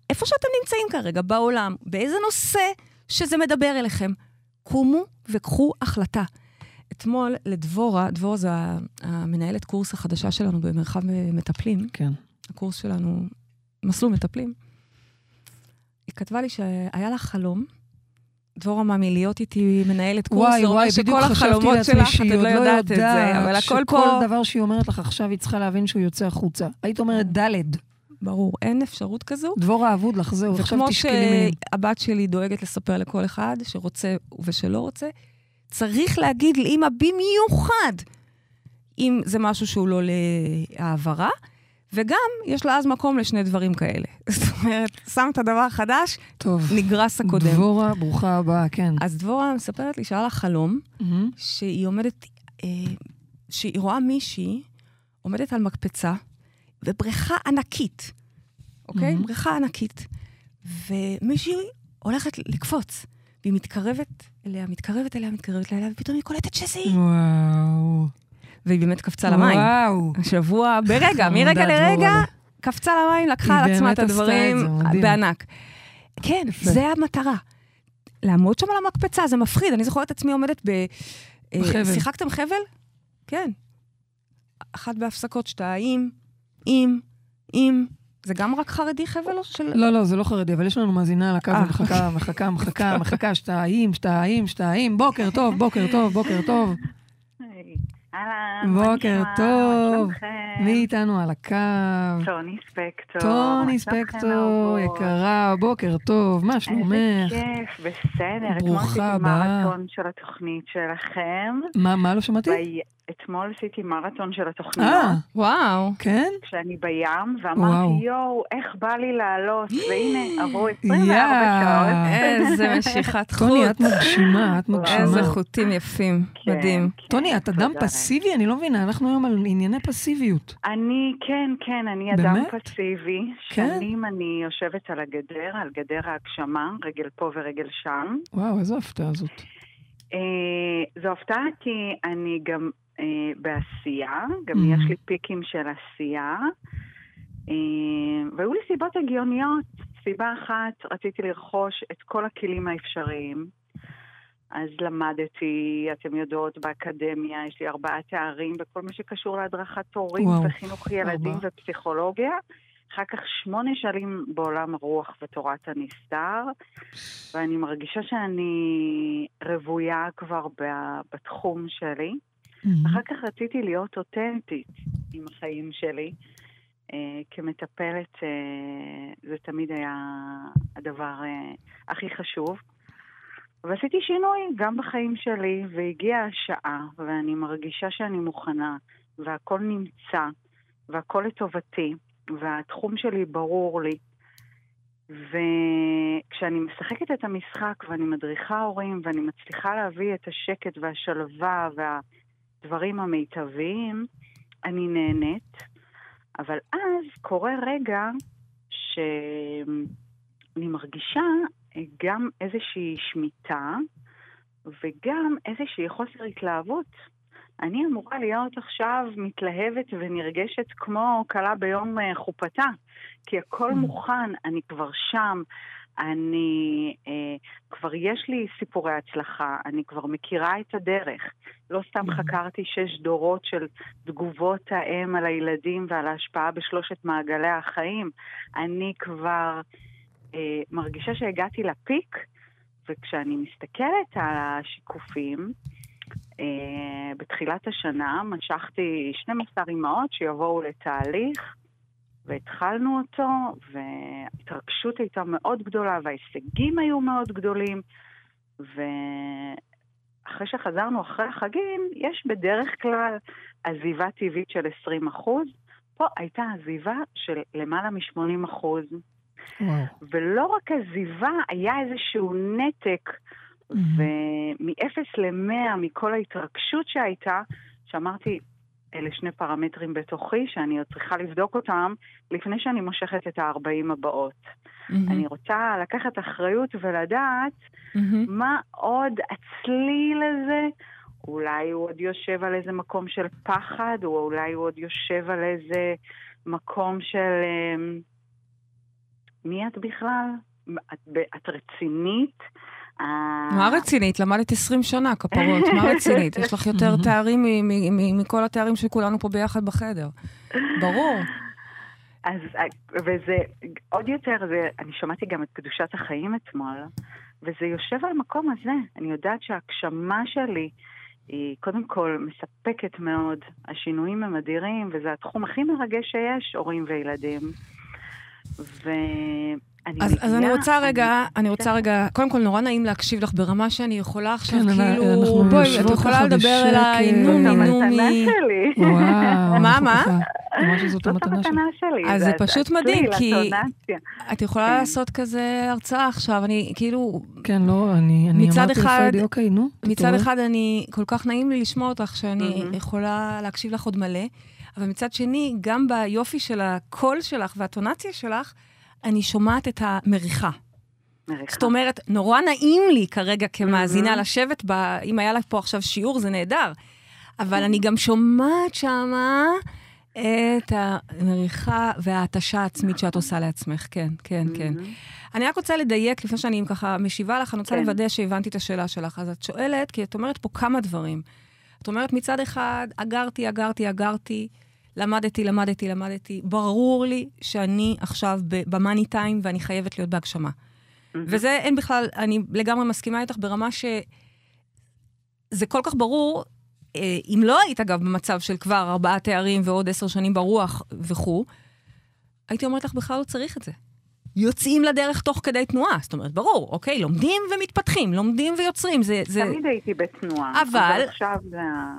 Speaker 3: איפה שאתם נמצאים כרגע, בעולם, באיזה נושא שזה מדבר אליכם, קומו וקחו החלטה. אתמול לדבורה, דבורה זו המנהלת קורס החדשה שלנו במרחב מטפלים.
Speaker 2: כן.
Speaker 3: הקורס שלנו, מסלול מטפלים. היא כתבה לי שהיה לה חלום, דבורה מאמי, להיות איתי מנהלת קורס,
Speaker 2: וואי, וואי, בדיוק חשבתי לעצמי שהיא עוד לא יודעת את זה, אבל הכל פה... שכל דבר שהיא אומרת לך עכשיו, היא צריכה להבין שהוא יוצא החוצה. היית אומרת ד'.
Speaker 3: ברור, אין אפשרות כזו.
Speaker 2: דבורה אבוד לך, זהו, עכשיו תשקלי מילים.
Speaker 3: וכמו שהבת שלי דואגת לספר לכל אחד שרוצה ושלא רוצה, צריך להגיד לאמא במיוחד אם זה משהו שהוא לא להעברה, וגם יש לה אז מקום לשני דברים כאלה. *laughs* זאת אומרת, שם את הדבר החדש, טוב. נגרס הקודם.
Speaker 2: דבורה, ברוכה הבאה, כן.
Speaker 3: אז דבורה מספרת לי שהיה לה חלום, mm-hmm. שהיא עומדת, אה, שהיא רואה מישהי עומדת על מקפצה, ובריכה ענקית, אוקיי? Mm-hmm. בריכה ענקית, ומישהי הולכת לקפוץ, והיא מתקרבת אליה, מתקרבת אליה, מתקרבת אליה, ופתאום היא קולטת שזה היא.
Speaker 2: וואו.
Speaker 3: והיא באמת קפצה למים.
Speaker 2: וואו.
Speaker 3: השבוע, ברגע, *laughs* מרגע לרגע, קפצה למים, לקחה על עצמה את הדברים בענק. כן, זה המטרה. לעמוד שם על המקפצה, זה מפחיד. אני זוכרת את עצמי עומדת ב...
Speaker 2: אה, בחבל.
Speaker 3: שיחקתם חבל? כן. אחת בהפסקות, שתיים, עם, עם. זה גם רק חרדי חבל או של...
Speaker 2: לא, לא, זה לא חרדי, אבל יש לנו מאזינה על הקו אה. ומחכה, מחכה, מחכה, *laughs* מחכה, שתיים, שתיים, שתיים, בוקר טוב, בוקר טוב, בוקר טוב.
Speaker 4: אהלן,
Speaker 2: בוקר טוב. מי איתנו על הקו?
Speaker 4: טוני ספקטור.
Speaker 2: טוני ספקטור, יקרה, בוקר טוב, מה שלומך?
Speaker 4: איזה כיף, בסדר.
Speaker 2: ברוכה הבאה.
Speaker 4: אתמול עשיתי מרתון של התוכנית שלכם.
Speaker 2: מה, מה לא שמעתי?
Speaker 4: אתמול עשיתי מרתון של התוכניות.
Speaker 2: אה, וואו. כן?
Speaker 4: כשאני בים, ואמרתי, יואו, איך בא לי לעלות, והנה, *gasps* עברו 24 שעות.
Speaker 3: איזה *laughs* משיכת חוט.
Speaker 2: טוני, את מגשימה, את מגשימה.
Speaker 3: איזה חוטים יפים, כן, מדהים.
Speaker 2: כן, טוני, את אדם פסיבי? אני לא מבינה, אנחנו היום על ענייני פסיביות.
Speaker 4: אני, כן, כן, אני אדם פסיבי. כן? שנים אני יושבת על הגדר, על גדר ההגשמה, רגל פה ורגל שם.
Speaker 2: וואו, איזו הפתעה זאת.
Speaker 4: אה, זו הפתעה כי אני גם אה, בעשייה, גם mm. יש לי פיקים של עשייה, אה, והיו לי סיבות הגיוניות. סיבה אחת, רציתי לרכוש את כל הכלים האפשריים. אז למדתי, אתם יודעות, באקדמיה, יש לי ארבעה תארים בכל מה שקשור להדרכת הורים וואו, וחינוך ילדים ארבע. ופסיכולוגיה. אחר כך שמונה שנים בעולם הרוח ותורת הנסתר, ואני מרגישה שאני רוויה כבר בתחום שלי. Mm-hmm. אחר כך רציתי להיות אותנטית עם החיים שלי. Uh, כמטפלת, uh, זה תמיד היה הדבר uh, הכי חשוב. ועשיתי שינוי גם בחיים שלי, והגיעה השעה, ואני מרגישה שאני מוכנה, והכל נמצא, והכל לטובתי, והתחום שלי ברור לי. וכשאני משחקת את המשחק ואני מדריכה הורים ואני מצליחה להביא את השקט והשלווה וה... הדברים המיטביים, אני נהנית, אבל אז קורה רגע שאני מרגישה גם איזושהי שמיטה וגם איזושהי חוסר התלהבות. אני אמורה להיות עכשיו מתלהבת ונרגשת כמו כלה ביום אה, חופתה, כי הכל mm. מוכן, אני כבר שם, אני, אה, כבר יש לי סיפורי הצלחה, אני כבר מכירה את הדרך. לא סתם mm-hmm. חקרתי שש דורות של תגובות האם על הילדים ועל ההשפעה בשלושת מעגלי החיים. אני כבר אה, מרגישה שהגעתי לפיק, וכשאני מסתכלת על השיקופים, אה, בתחילת השנה משכתי 12 אמהות שיבואו לתהליך. והתחלנו אותו, וההתרגשות הייתה מאוד גדולה, וההישגים היו מאוד גדולים, ואחרי שחזרנו אחרי החגים, יש בדרך כלל עזיבה טבעית של 20 אחוז. פה הייתה עזיבה של למעלה מ-80 אחוז. ולא רק עזיבה, היה איזשהו נתק, mm-hmm. ומ-0 ל-100, מכל ההתרגשות שהייתה, שאמרתי, אלה שני פרמטרים בתוכי שאני עוד צריכה לבדוק אותם לפני שאני מושכת את ה-40 הבאות. Mm-hmm. אני רוצה לקחת אחריות ולדעת mm-hmm. מה עוד הצליל הזה, אולי הוא עוד יושב על איזה מקום של פחד, או אולי הוא עוד יושב על איזה מקום של... אמ, מי את בכלל? את, את רצינית? אה,
Speaker 3: מה רצינית? למדת 20 שנה, כפרות, מה *laughs* רצינית? יש לך יותר תארים מ- מ- מ- מכל התארים שכולנו פה ביחד בחדר. ברור.
Speaker 4: אז, אה, וזה עוד יותר, זה, אני שמעתי גם את קדושת החיים אתמול, וזה יושב על המקום הזה. אני יודעת שההגשמה שלי היא קודם כל מספקת מאוד. השינויים הם אדירים, וזה התחום הכי מרגש שיש, הורים וילדים. ואני
Speaker 3: אז, אז אני
Speaker 4: מגיעה-
Speaker 3: רוצה רגע, אני רוצה רגע, קודם כל נורא נעים להקשיב לך ברמה שאני יכולה עכשיו, כאילו,
Speaker 2: אנחנו
Speaker 3: בואי, את יכולה לדבר. אליי,
Speaker 4: זאת
Speaker 3: נומי נומי.
Speaker 2: וואו.
Speaker 3: מה, מה?
Speaker 2: ממש שזאת
Speaker 4: זאת
Speaker 2: המתנה שלי.
Speaker 3: אז זה פשוט מדהים, כי-. את יכולה
Speaker 4: כן.
Speaker 3: לעשות כזה הרצאה עכשיו, אני כאילו,
Speaker 2: כן, לא, אני אני אמרתי
Speaker 3: אחד-
Speaker 2: לפריידי, אוקיי, נו.
Speaker 3: מצד. אחד אני, כל כך נעים לי לשמוע אותך, שאני. יכולה להקשיב לך עוד מלא, אבל מצד שני, גם ביופי של הקול שלך והטונציה שלך, אני שומעת את המריחה.
Speaker 4: מריחה.
Speaker 3: זאת אומרת, נורא נעים לי כרגע כמאזינה
Speaker 4: מהמם.
Speaker 3: לשבת ב... אם היה לך פה עכשיו שיעור, זה נהדר. אבל אני גם שומעת שמה את המריחה וההתשה העצמית שאת עושה לעצמך. כן, כן, כן.
Speaker 4: מהמם.
Speaker 3: אני רק רוצה לדייק, לפני שאני ככה משיבה לך, אני רוצה
Speaker 4: כן.
Speaker 3: לוודא שהבנתי את השאלה שלך. אז את שואלת, כי את אומרת פה כמה דברים. את אומרת, מצד אחד, אגרתי, אגרתי, אגרתי, למדתי, למדתי, למדתי. ברור לי שאני עכשיו במאני טיים ואני חייבת להיות בהגשמה. וזה אין בכלל, אני לגמרי מסכימה איתך ברמה ש... זה כל כך ברור, אה, אם לא היית, אגב, במצב של כבר ארבעה תארים ועוד עשר שנים ברוח וכו', הייתי אומרת לך, בכלל לא צריך את זה. יוצאים לדרך תוך כדי תנועה. זאת אומרת, ברור, אוקיי, לומדים ומתפתחים, לומדים ויוצרים. זה... זה...
Speaker 4: תמיד הייתי בתנועה.
Speaker 3: אבל-
Speaker 4: עכשיו זה...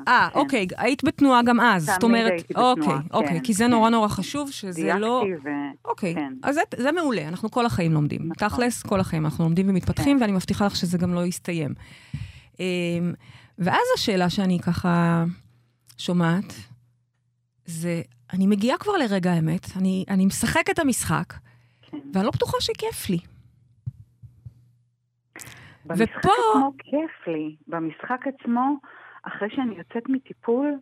Speaker 3: אה,
Speaker 4: כן.
Speaker 3: אוקיי, היית בתנועה גם אז. זאת
Speaker 4: תמיד
Speaker 3: אומרת,
Speaker 4: הייתי בתנועה,
Speaker 3: אוקיי,
Speaker 4: כן,
Speaker 3: אוקיי, כי זה
Speaker 4: כן.
Speaker 3: נורא נורא חשוב, שזה לא...
Speaker 4: ו...
Speaker 3: אוקיי,
Speaker 4: כן.
Speaker 3: אז זה, זה מעולה, אנחנו כל החיים לומדים.
Speaker 4: נכון.
Speaker 3: תכלס, כל החיים אנחנו לומדים ומתפתחים,
Speaker 4: כן.
Speaker 3: ואני מבטיחה לך שזה גם לא יסתיים. אמ, ואז השאלה שאני ככה שומעת, זה, אני מגיעה כבר לרגע האמת, אני, אני משחקת את המשחק. ואני לא בטוחה שכיף לי.
Speaker 4: במשחק
Speaker 3: ופה-
Speaker 4: עצמו כיף לי. במשחק עצמו, אחרי שאני יוצאת מטיפול,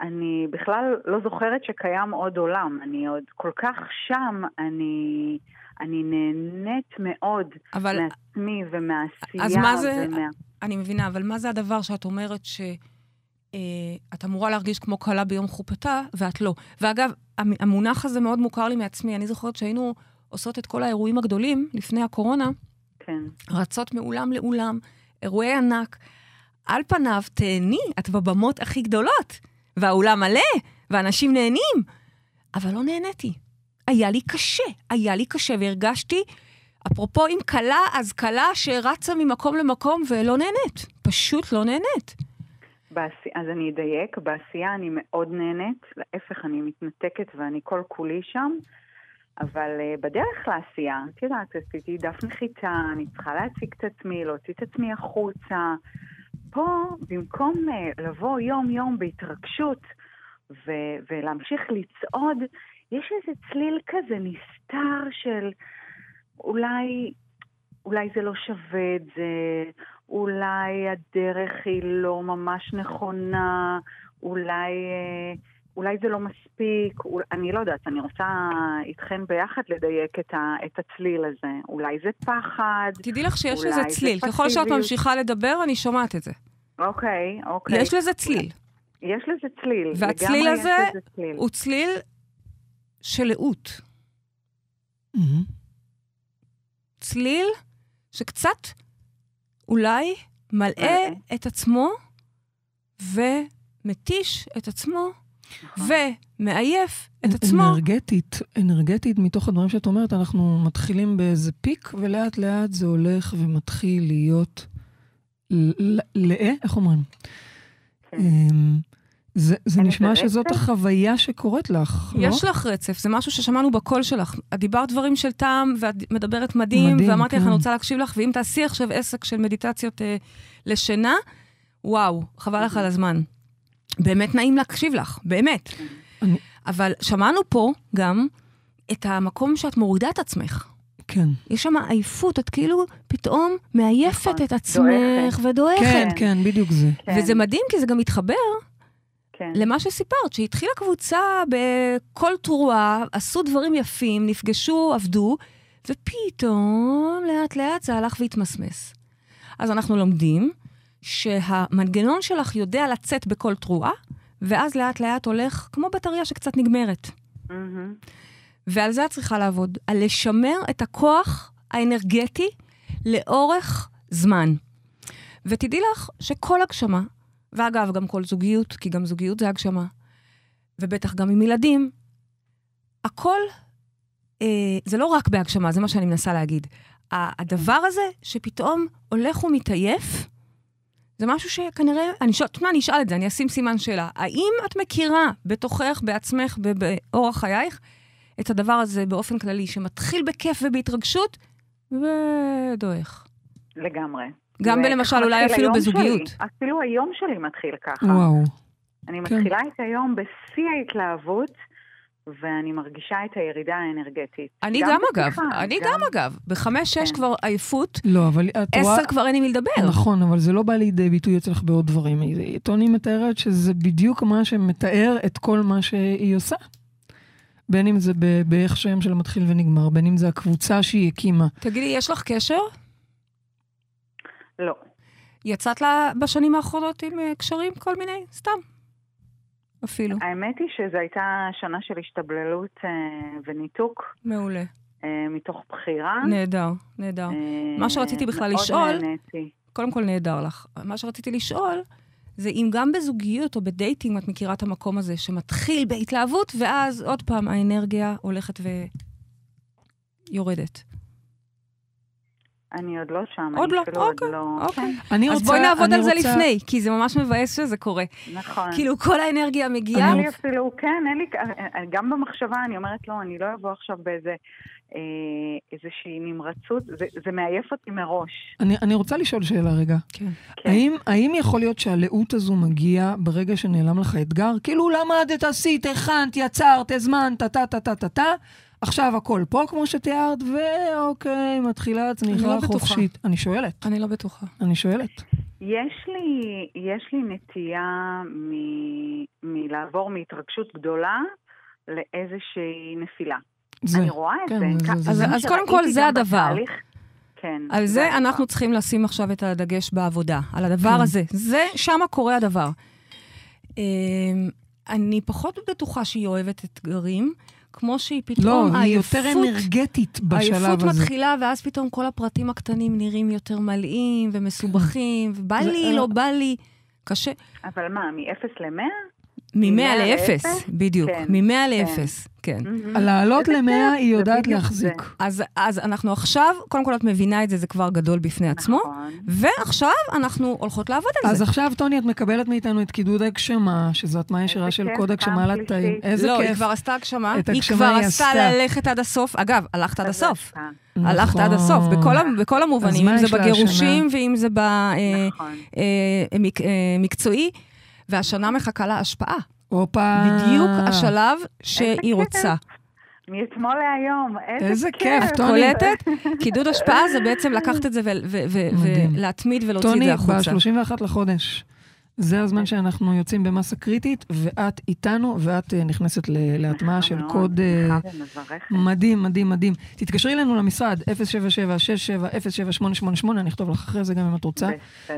Speaker 4: אני בכלל לא זוכרת שקיים עוד עולם. אני עוד כל כך שם, אני, אני נהנית מאוד
Speaker 3: אבל
Speaker 4: מעצמי ומהעשייה.
Speaker 3: אז מה זה-
Speaker 4: ומה...
Speaker 3: אני מבינה, אבל מה זה הדבר שאת אומרת ש... אה, את אמורה להרגיש כמו כלה ביום חופתה, ואת לא. ואגב, המ- המונח הזה מאוד מוכר לי מעצמי. אני זוכרת שהיינו עושות את כל האירועים הגדולים לפני הקורונה,
Speaker 4: כן.
Speaker 3: רצות מאולם לאולם, אירועי ענק. על פניו, תהני, את בבמות הכי גדולות, והאולם מלא, ואנשים נהנים. אבל לא נהניתי. היה לי קשה, היה לי קשה, והרגשתי, אפרופו אם כלה, אז כלה שרצה ממקום למקום ולא נהנית. פשוט לא נהנית.
Speaker 4: בעשי... אז אני אדייק, בעשייה אני מאוד נהנית, להפך, אני מתנתקת ואני כל כולי שם, אבל uh, בדרך לעשייה, את יודעת, עשיתי דף נחיתה, אני צריכה להציג את עצמי, להוציא את עצמי החוצה. פה, במקום uh, לבוא יום-יום בהתרגשות ו- ולהמשיך לצעוד, יש איזה צליל כזה נסתר של אולי, אולי זה לא שווה את זה, אולי הדרך היא לא ממש נכונה, אולי, אה, אולי זה לא מספיק, אול, אני לא יודעת, אני רוצה איתכן ביחד לדייק את, ה, את הצליל הזה. אולי זה פחד,
Speaker 3: תדעי לך שיש לזה
Speaker 4: זה
Speaker 3: צליל. ככל שאת. ממשיכה לדבר, אני שומעת את זה.
Speaker 4: אוקיי, אוקיי.
Speaker 3: יש לזה צליל.
Speaker 4: יש לזה צליל.
Speaker 3: והצליל הזה
Speaker 4: צליל.
Speaker 3: הוא צליל של לאות.
Speaker 2: מהמם.
Speaker 3: צליל שקצת אולי מלאה
Speaker 4: מלאה.
Speaker 3: את עצמו ומתיש את עצמו. ומעייף את עצמו.
Speaker 2: אנרגטית, אנרגטית, מתוך הדברים שאת אומרת, אנחנו מתחילים באיזה פיק, ולאט לאט זה הולך ומתחיל להיות לאה, איך אומרים?
Speaker 4: כן.
Speaker 2: אמ, זה, זה נשמע
Speaker 4: איזה
Speaker 2: שזאת
Speaker 4: רצף?
Speaker 2: החוויה שקורית לך, לא?
Speaker 3: יש לך רצף, זה משהו ששמענו בקול שלך. את דיברת דברים של טעם, ואת מדברת מדהים,
Speaker 2: מדהים,
Speaker 3: ואמרתי לך,
Speaker 2: כן.
Speaker 3: אני רוצה להקשיב לך, ואם תעשי עכשיו עסק של מדיטציות אה, לשינה, וואו, חבל לך על הזמן. באמת נעים להקשיב לך, באמת. אבל שמענו פה גם את המקום שאת מורידה את עצמך.
Speaker 2: כן.
Speaker 3: יש שם עייפות, את כאילו פתאום מעייפת
Speaker 4: נכון,
Speaker 3: את עצמך ודועכת.
Speaker 2: כן, כן, בדיוק זה.
Speaker 4: כן,
Speaker 3: וזה מדהים, כי זה גם מתחבר
Speaker 4: כן.
Speaker 3: למה שסיפרת, שהתחילה קבוצה בכל תרועה, עשו דברים יפים, נפגשו, עבדו, ופתאום, לאט לאט זה הלך והתמסמס. אז אנחנו לומדים שהמנגנון שלך יודע לצאת בכל תרועה, ואז לאט לאט הולך כמו בטריה שקצת נגמרת.
Speaker 4: מהמם.
Speaker 3: ועל זה את צריכה לעבוד, על לשמר את הכוח האנרגטי לאורך זמן. ותדעי לך שכל הגשמה, ואגב, גם כל זוגיות, כי גם זוגיות זה הגשמה, ובטח גם עם ילדים, הכל, אה, זה לא רק בהגשמה, זה מה שאני מנסה להגיד. הדבר הזה שפתאום הולך ומתעייף, זה משהו שכנראה, אני שואל, תשמע, אני אשאל את זה, אני אשים סימן שאלה. האם את מכירה בתוכך, בעצמך, ב- באורח חייך, את הדבר הזה באופן כללי, שמתחיל בכיף ובהתרגשות, ודועך?
Speaker 4: לגמרי.
Speaker 3: גם בלמשל, אולי אפילו בזוגיות.
Speaker 4: שלי. אפילו היום שלי מתחיל ככה.
Speaker 2: וואו.
Speaker 4: אני
Speaker 2: כן.
Speaker 4: מתחילה את היום בשיא ההתלהבות, ואני מרגישה את הירידה האנרגטית.
Speaker 3: אני גם, אגב,
Speaker 4: בשיחה,
Speaker 3: אני גם, אגב. בחמש-שש
Speaker 4: כן.
Speaker 3: כבר עייפות,
Speaker 2: לא, אבל את רואה...
Speaker 3: עשר כבר אין עם מי לדבר.
Speaker 2: נכון, אבל זה לא בא לידי ביטוי אצלך בעוד דברים. טוני מתארת שזה בדיוק מה שמתאר את כל מה שהיא עושה. בין אם זה ב- באיך שהיום שלה מתחיל ונגמר, בין אם זה הקבוצה שהיא הקימה.
Speaker 3: תגידי, יש לך קשר?
Speaker 4: לא.
Speaker 3: יצאת לה בשנים האחרונות עם אה, קשרים כל מיני? סתם. אפילו.
Speaker 4: האמת היא שזו הייתה שנה של השתבללות אה, וניתוק
Speaker 3: מעולה.
Speaker 4: אה, מתוך בחירה.
Speaker 3: נהדר, נהדר.
Speaker 4: אה,
Speaker 3: מה שרציתי בכלל
Speaker 4: מאוד
Speaker 3: לשאול-
Speaker 4: נהניתי.
Speaker 3: קודם כל נהדר לך. מה שרציתי לשאול, זה אם גם בזוגיות או בדייטינג את מכירה את המקום הזה שמתחיל בהתלהבות, ואז עוד פעם האנרגיה הולכת ויורדת.
Speaker 4: אני עוד לא שם.
Speaker 3: עוד
Speaker 4: אני
Speaker 3: לא,
Speaker 4: אפילו עוד
Speaker 3: אוקיי,
Speaker 4: לא...
Speaker 3: אוקיי.
Speaker 2: אני
Speaker 3: אז
Speaker 2: רוצה...
Speaker 3: בואי נעבוד
Speaker 2: אני
Speaker 3: על זה
Speaker 2: רוצה-
Speaker 3: לפני, כי זה ממש מבאס שזה קורה.
Speaker 4: נכון.
Speaker 3: כאילו, כל האנרגיה מגיעה,
Speaker 2: אני
Speaker 4: אין לי אפילו, כן, אין לי, גם במחשבה אני אומרת, לא, אני לא אבוא עכשיו באיזה, אה, איזושהי נמרצות, זה, זה מעייף אותי מראש.
Speaker 2: אני, אני רוצה לשאול שאלה רגע.
Speaker 3: כן.
Speaker 4: כן.
Speaker 2: האם, האם יכול להיות שהלאות הזו מגיעה ברגע שנעלם לך אתגר? כאילו למדת, עשית, הכנת, יצרת, הזמנת, טה טה טה טה טה, עכשיו הכל פה כמו שתיארת, ואוקיי, מתחילה צמיחה
Speaker 3: אני לא בטוחה.
Speaker 2: חופשית. אני שואלת,
Speaker 3: אני לא בטוחה.
Speaker 2: אני שואלת.
Speaker 4: יש לי, יש לי נטייה מ, מלעבור מהתרגשות גדולה לאיזושהי נפילה.
Speaker 2: זה,
Speaker 4: אני רואה את
Speaker 2: כן,
Speaker 4: זה.
Speaker 2: זה- זה-
Speaker 3: אז-
Speaker 2: זה.
Speaker 3: אז קודם כל, זה הדבר.
Speaker 4: בתהליך, כן.
Speaker 3: על זה
Speaker 4: הדבר.
Speaker 3: אנחנו צריכים לשים עכשיו את הדגש בעבודה, על הדבר
Speaker 2: כן.
Speaker 3: הזה. זה, שם קורה הדבר. אמ, אני פחות בטוחה שהיא אוהבת אתגרים, כמו שהיא
Speaker 2: לא,
Speaker 3: פתאום,
Speaker 2: היא יותר
Speaker 3: העייפות-
Speaker 2: אנרגטית בשלב
Speaker 3: העייפות
Speaker 2: הזה.
Speaker 3: מתחילה, ואז פתאום כל הפרטים הקטנים נראים יותר מלאים ומסובכים, ובא לי, לא בא לי. קשה.
Speaker 4: אבל מה, מ-0 ל-100?
Speaker 3: מ-100
Speaker 4: מ-מאה
Speaker 3: ל-0,
Speaker 4: לאפס?
Speaker 3: בדיוק.
Speaker 4: כן,
Speaker 3: מ-100
Speaker 4: כן.
Speaker 3: ל-0, כן.
Speaker 2: לעלות
Speaker 4: איזה
Speaker 2: למאה
Speaker 4: כיף,
Speaker 2: היא
Speaker 4: זה
Speaker 2: יודעת להחזיק.
Speaker 3: אז, אז אנחנו עכשיו, קודם כל את מבינה את זה, זה כבר גדול בפני עצמו,
Speaker 4: נכון.
Speaker 3: ועכשיו אנחנו הולכות לעבוד על
Speaker 2: אז
Speaker 3: זה.
Speaker 2: עכשיו, טוני, את מקבלת מאיתנו את קידוד הגשמה, שזו הטמעה ישירה של
Speaker 4: כיף,
Speaker 2: קוד הגשמה לתאים. איזה
Speaker 3: לא, היא
Speaker 2: כיף.
Speaker 3: כבר עשתה הגשמה,
Speaker 2: את
Speaker 3: היא
Speaker 2: הגשמה
Speaker 3: כבר
Speaker 2: היא
Speaker 3: עשתה
Speaker 2: עשתה.
Speaker 3: ללכת עד הסוף. אגב, הלכת עד
Speaker 4: אז
Speaker 3: הסוף.
Speaker 4: זה
Speaker 3: הלכת עד
Speaker 2: נכון.
Speaker 3: הסוף, בכל, ה- בכל המובנים, אם זה בגירושים ואם זה
Speaker 4: נכון.
Speaker 3: והשנה מחכה לה השפעה.
Speaker 2: הופה.
Speaker 3: בדיוק השלב שהיא
Speaker 4: כיף.
Speaker 3: רוצה.
Speaker 4: מאתמול להיום, איזה,
Speaker 2: איזה כיף, טוני.
Speaker 3: קולטת? קידוד השפעה זה בעצם לקחת את זה. ולהתמיד ולהוציא את
Speaker 2: טוני,
Speaker 3: זה החוצה.
Speaker 2: ב-31 לחודש. זה הזמן שאנחנו יוצאים במסה קריטית, ואת איתנו, ואת אה, נכנסת להטמעה של
Speaker 4: מאוד,
Speaker 2: קוד אה. מדהים, מדהים, מדהים. תתקשרי אלינו למשרד, 077-67-07888, אני אכתוב לך אחרי זה גם אם את רוצה.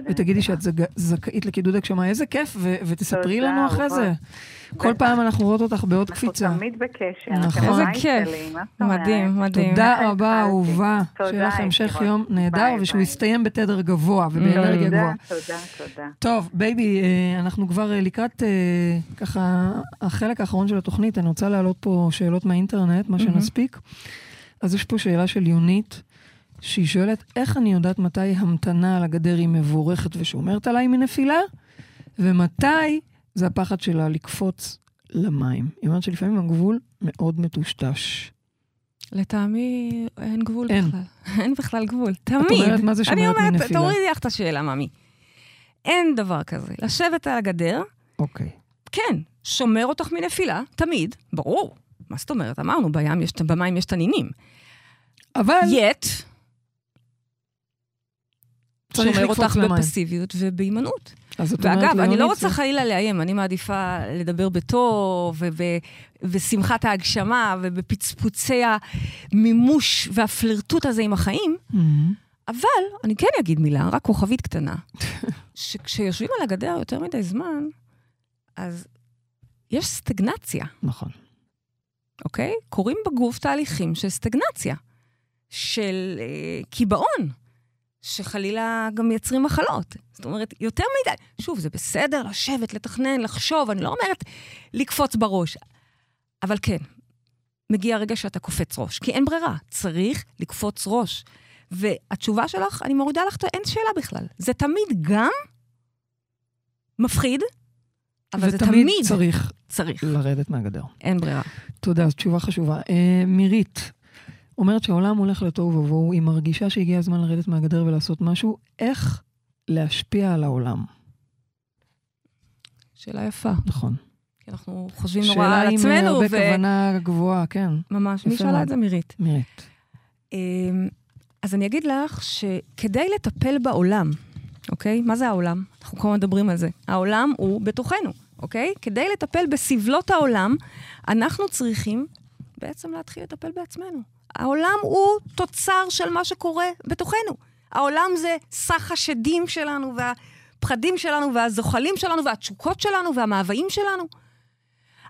Speaker 2: ותגידי שאת זכאית לקידוד הגשמה. איזה כיף, ותספרי לנו אחרי. זה. כל. פעם אנחנו רואות אותך בעוד קפיצה.
Speaker 4: אנחנו תמיד בקשר.
Speaker 2: נכון.
Speaker 3: איזה כיף. מדהים, מדהים.
Speaker 2: תודה רבה. אהובה. שיהיה לך המשך. יום נהדר, ושהוא. יסתיים בתדר גבוה ובאנרגיה גבוהה.
Speaker 4: תודה, תודה.
Speaker 2: טוב, baby, אה, אנחנו כבר אה, לקראת אה, ככה החלק האחרון של התוכנית. אני רוצה להעלות פה שאלות מהאינטרנט, מה. שנספיק. אז יש פה שאלה של יונית, שהיא שואלת, איך אני יודעת מתי המתנה על הגדר היא מבורכת ושומרת עליי מנפילה, ומתי זה הפחד שלה לקפוץ למים. היא אומרת שלפעמים הגבול מאוד מטושטש.
Speaker 3: לטעמי אין גבול
Speaker 2: אין.
Speaker 3: בכלל. *laughs* אין בכלל גבול.
Speaker 2: את
Speaker 3: תמיד.
Speaker 2: אומרת, מה זה
Speaker 3: אני
Speaker 2: שומרת
Speaker 3: אומרת,
Speaker 2: מנפילה?
Speaker 3: תורידי לך את השאלה, ממי. אין דבר כזה. לשבת על הגדר,
Speaker 2: אוקיי.
Speaker 3: כן, שומר אותך מנפילה, תמיד, ברור. מה זאת אומרת? אמרנו, בים יש, במים יש תנינים.
Speaker 2: אבל
Speaker 3: יט, שומר אותך
Speaker 2: למים.
Speaker 3: בפסיביות ובהימנעות. ואגב, אני לא רוצה חלילה לאיים, אני מעדיפה לדבר בטוב, ובשמחת ההגשמה, ובפצפוצי המימוש והפלרטוט הזה עם החיים,
Speaker 2: מהמם.
Speaker 3: אבל אני כן אגיד מילה, רק כוכבית קטנה, *laughs* שכשיושבים על הגדר יותר מדי זמן, אז יש סטגנציה,
Speaker 2: נכון.
Speaker 3: אוקיי? קורים בגוף תהליכים של סטגנציה, של אה, קיבעון, שחלילה גם מייצרים מחלות. זאת אומרת, יותר מדי. שוב, זה בסדר לשבת, לתכנן, לחשוב, אני לא אומרת לקפוץ בראש, אבל כן, מגיע הרגע שאתה קופץ ראש, כי אין ברירה, צריך לקפוץ ראש. והתשובה שלך, אני מורידה לך, אין שאלה בכלל. זה תמיד גם מפחיד, אבל זה תמיד
Speaker 2: צריך
Speaker 3: צריך.
Speaker 2: לרדת מהגדר.
Speaker 3: אין ברירה.
Speaker 2: תודה, זו תשובה חשובה. אה, מירית אומרת שהעולם הולך לתוהו ובוהו, היא מרגישה שהגיע הזמן לרדת מהגדר ולעשות משהו. איך להשפיע על העולם?
Speaker 3: שאלה יפה.
Speaker 2: נכון.
Speaker 3: כי אנחנו חושבים נורא על עצמנו.
Speaker 2: שאלה עם הרבה כוונה גבוהה, כן.
Speaker 3: ממש. מי שאלה. את זה? מירית.
Speaker 2: מירית.
Speaker 3: אמ, אז אני אגיד לך שכדי לטפל בעולם, אוקיי? מה זה העולם? אנחנו כל הזמן מדברים על זה. העולם הוא בתוכנו, אוקיי? כדי לטפל בסבלות העולם, אנחנו צריכים בעצם להתחיל לטפל בעצמנו. העולם הוא תוצר של מה שקורה בתוכנו. העולם זה סך השדים שלנו, והפחדים שלנו, והזוחלים שלנו, והתשוקות שלנו, והמאוויים שלנו.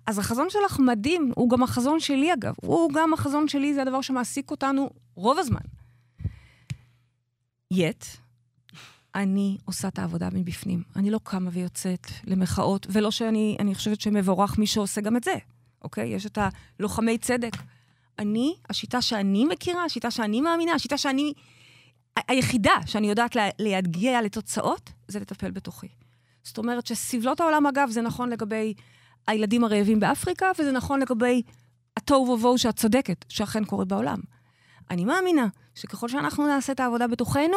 Speaker 3: אז החזון שלך מדהים, הוא גם החזון שלי אגב. הוא גם החזון שלי, זה הדבר שמעסיק אותנו רוב הזמן. יט, אני עושה את העבודה מבפנים. אני לא קמה ויוצאת למחאות, ולא שאני אני חושבת שמבורך מי שעושה גם את זה, אוקיי? יש את הלוחמי צדק. אני, השיטה שאני מכירה, השיטה שאני מאמינה, השיטה שאני... היחידה שאני יודעת לה, להגיע לתוצאות, זה לטפל בתוכי. זאת אומרת שסבלות העולם, אגב, זה נכון לגבי הילדים הרעבים באפריקה, וזה נכון לגבי התוהו ובוהו שאת צודקת, שאכן קורה בעולם. אני מאמינה שככל שאנחנו נעשה את העבודה בתוכנו,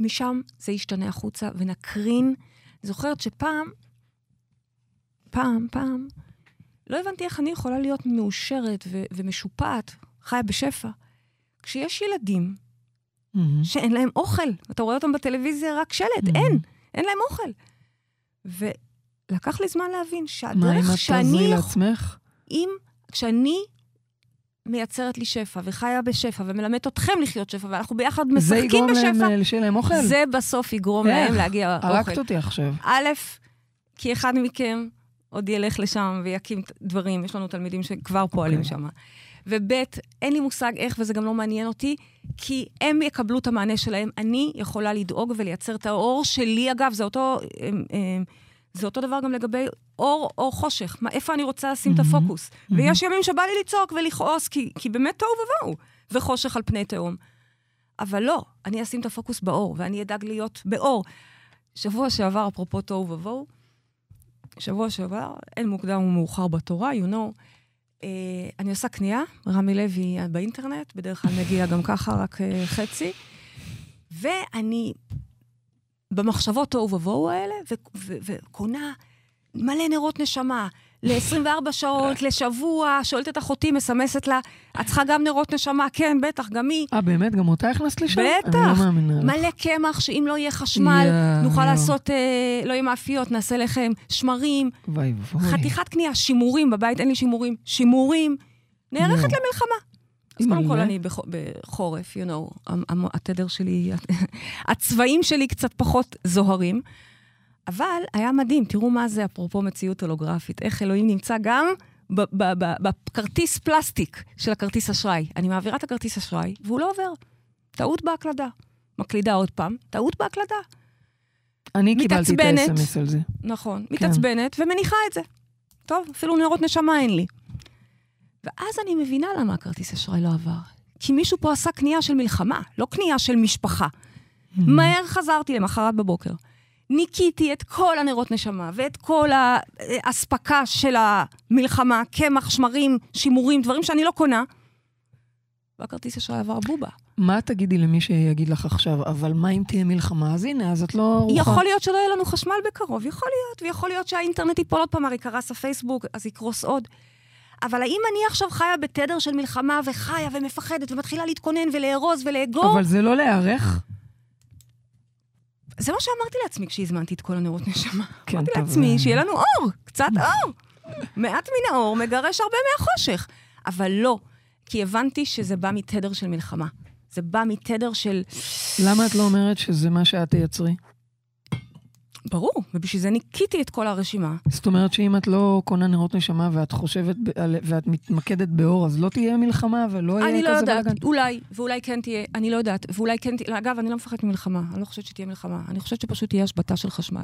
Speaker 3: משם זה ישתנה החוצה ונקרין. זוכרת שפעם, פעם, פעם, לא הבנתי איך אני יכולה להיות מאושרת ו- ומשופעת, חיה בשפע, כשיש ילדים
Speaker 2: מהמם.
Speaker 3: שאין להם אוכל. אתה רואה אותם בטלוויזיה רק שלט,
Speaker 2: Mhm.
Speaker 3: אין, אין להם אוכל. ולקח לי זמן להבין
Speaker 2: מה אם
Speaker 3: שהדרך
Speaker 2: את
Speaker 3: שאני...
Speaker 2: תעזרי לעצמך?
Speaker 3: אם, כשאני מייצרת לי שפע וחיה בשפע ומלמדת אתכם לחיות שפע, ואנחנו ביחד
Speaker 2: זה
Speaker 3: משחקים
Speaker 2: יגרום להם
Speaker 3: בשפע,
Speaker 2: אה, שיהיה להם אוכל?
Speaker 3: זה בסוף יגרום
Speaker 2: איך?
Speaker 3: להם להגיע
Speaker 2: הרגת
Speaker 3: אוכל.
Speaker 2: אותי עכשיו.
Speaker 3: א', כי אחד מכם עוד ילך לשם ויקים דברים, יש לנו תלמידים שכבר פועלים
Speaker 2: אוקיי.
Speaker 3: שם. וב', אין לי מושג איך, וזה גם לא מעניין אותי, כי הם יקבלו את המענה שלהם. אני יכולה לדאוג ולייצר את האור שלי, אגב, זה אותו, אמ, אמ, זה אותו דבר גם לגבי אור או חושך. מה, איפה אני רוצה לשים את
Speaker 2: מהמם,
Speaker 3: הפוקוס? ויש ימים שבא לי לצעוק ולכעוס, כי, כי באמת תוהו ובוהו, וחושך על פני תהום. אבל לא, אני אשים את הפוקוס באור, ואני אדאג להיות באור. שבוע שעבר, אפרופו תוהו ובוהו, שבוע שעבר, אין מוקדם ומאוחר בתורה, you know. Uh, אני עושה קנייה, רמי לוי באינטרנט, בדרך כלל מגיע גם ככה, רק uh, חצי. ואני במחשבות תוהו ובוהו האלה, וקונה מלא נרות נשמה, ל-24 שעות, *laughs* לשבוע, שואלת את אחותי, מסמסת לה, את צריכה גם נרות נשמה? כן, בטח, גם היא.
Speaker 2: אה, באמת? גם אותה הכנסת לשם?
Speaker 3: בטח.
Speaker 2: לא.
Speaker 3: מלא קמח, שאם לא יהיה חשמל,
Speaker 2: יואו,
Speaker 3: נוכל
Speaker 2: יואו.
Speaker 3: לעשות, אה, לא יהיה מאפיות, נעשה לחם, שמרים,
Speaker 2: וואי ואבוי.
Speaker 3: חתיכת קנייה, שימורים, בבית אין לי שימורים, שימורים, נערכת
Speaker 2: יואו.
Speaker 3: למלחמה. אז קודם כל. אני בח- בחורף, you know, התדר שלי, *laughs* הצבעים שלי קצת פחות זוהרים, אבל היה מדהים, תראו מה זה, אפרופו מציאות הולוגרפית, איך אלוהים נמצא גם בכרטיס פלסטיק של הכרטיס אשראי. אני מעבירה את הכרטיס אשראי, והוא לא עובר. טעות בהקלדה. מקלידה עוד פעם, טעות בהקלדה.
Speaker 2: אני קיבלתי את. ה-SMS על זה.
Speaker 3: נכון.
Speaker 2: כן.
Speaker 3: מתעצבנת ומניחה את זה. טוב, אפילו נרות נשמה אין לי. ואז אני מבינה למה הכרטיס אשראי לא עבר. כי מישהו פה עשה קנייה של מלחמה, לא קנייה של משפחה.
Speaker 2: Mm-hmm.
Speaker 3: מהר חזרתי למחרת בבוקר. ניקיתי את כל הנרות נשמה ואת כל האספקה של המלחמה, קמח, שמרים, שימורים, דברים שאני לא קונה. והכרטיס אשראי עבר בובה.
Speaker 2: מה תגידי למי שיגיד לך עכשיו, אבל מה אם תהיה מלחמה? אז הנה, אז את לא ערוכה.
Speaker 3: יכול להיות שלא יהיה לנו חשמל בקרוב, יכול להיות, ויכול להיות שהאינטרנט ייפול עוד פעם, הרי קרס הפייסבוק, אז יקרוס עוד. אבל האם אני עכשיו חיה בתדר של מלחמה וחיה ומפחדת ומתחילה להתכונן ולארוז ולאגור?
Speaker 2: אבל זה לא להיערך?
Speaker 3: זה מה שאמרתי לעצמי כשהזמנתי את כל הנרות נשמה.
Speaker 2: כן,
Speaker 3: אמרתי
Speaker 2: טוב,
Speaker 3: לעצמי
Speaker 2: אה.
Speaker 3: שיהיה לנו אור, קצת אור. מעט מן האור מגרש הרבה מהחושך. אבל לא, כי הבנתי שזה בא מתדר של מלחמה. זה בא מתדר של...
Speaker 2: למה את לא אומרת שזה מה שאת תייצרי?
Speaker 3: ברור, ובשביל זה ניקיתי את כל הרשימה.
Speaker 2: זאת אומרת שאם את לא קונה נרות נשמה ואת חושבת, על- ואת מתמקדת באור, אז לא תהיה מלחמה ולא
Speaker 3: אני
Speaker 2: יהיה
Speaker 3: לא
Speaker 2: כזה
Speaker 3: יודעת,
Speaker 2: בלאגן?
Speaker 3: אולי, ואולי כן תהיה, אני לא יודעת, ואולי כן תהיה, אגב, אני לא מפחדת ממלחמה, אני לא חושבת שתהיה מלחמה, אני חושבת שפשוט תהיה השבתה של חשמל.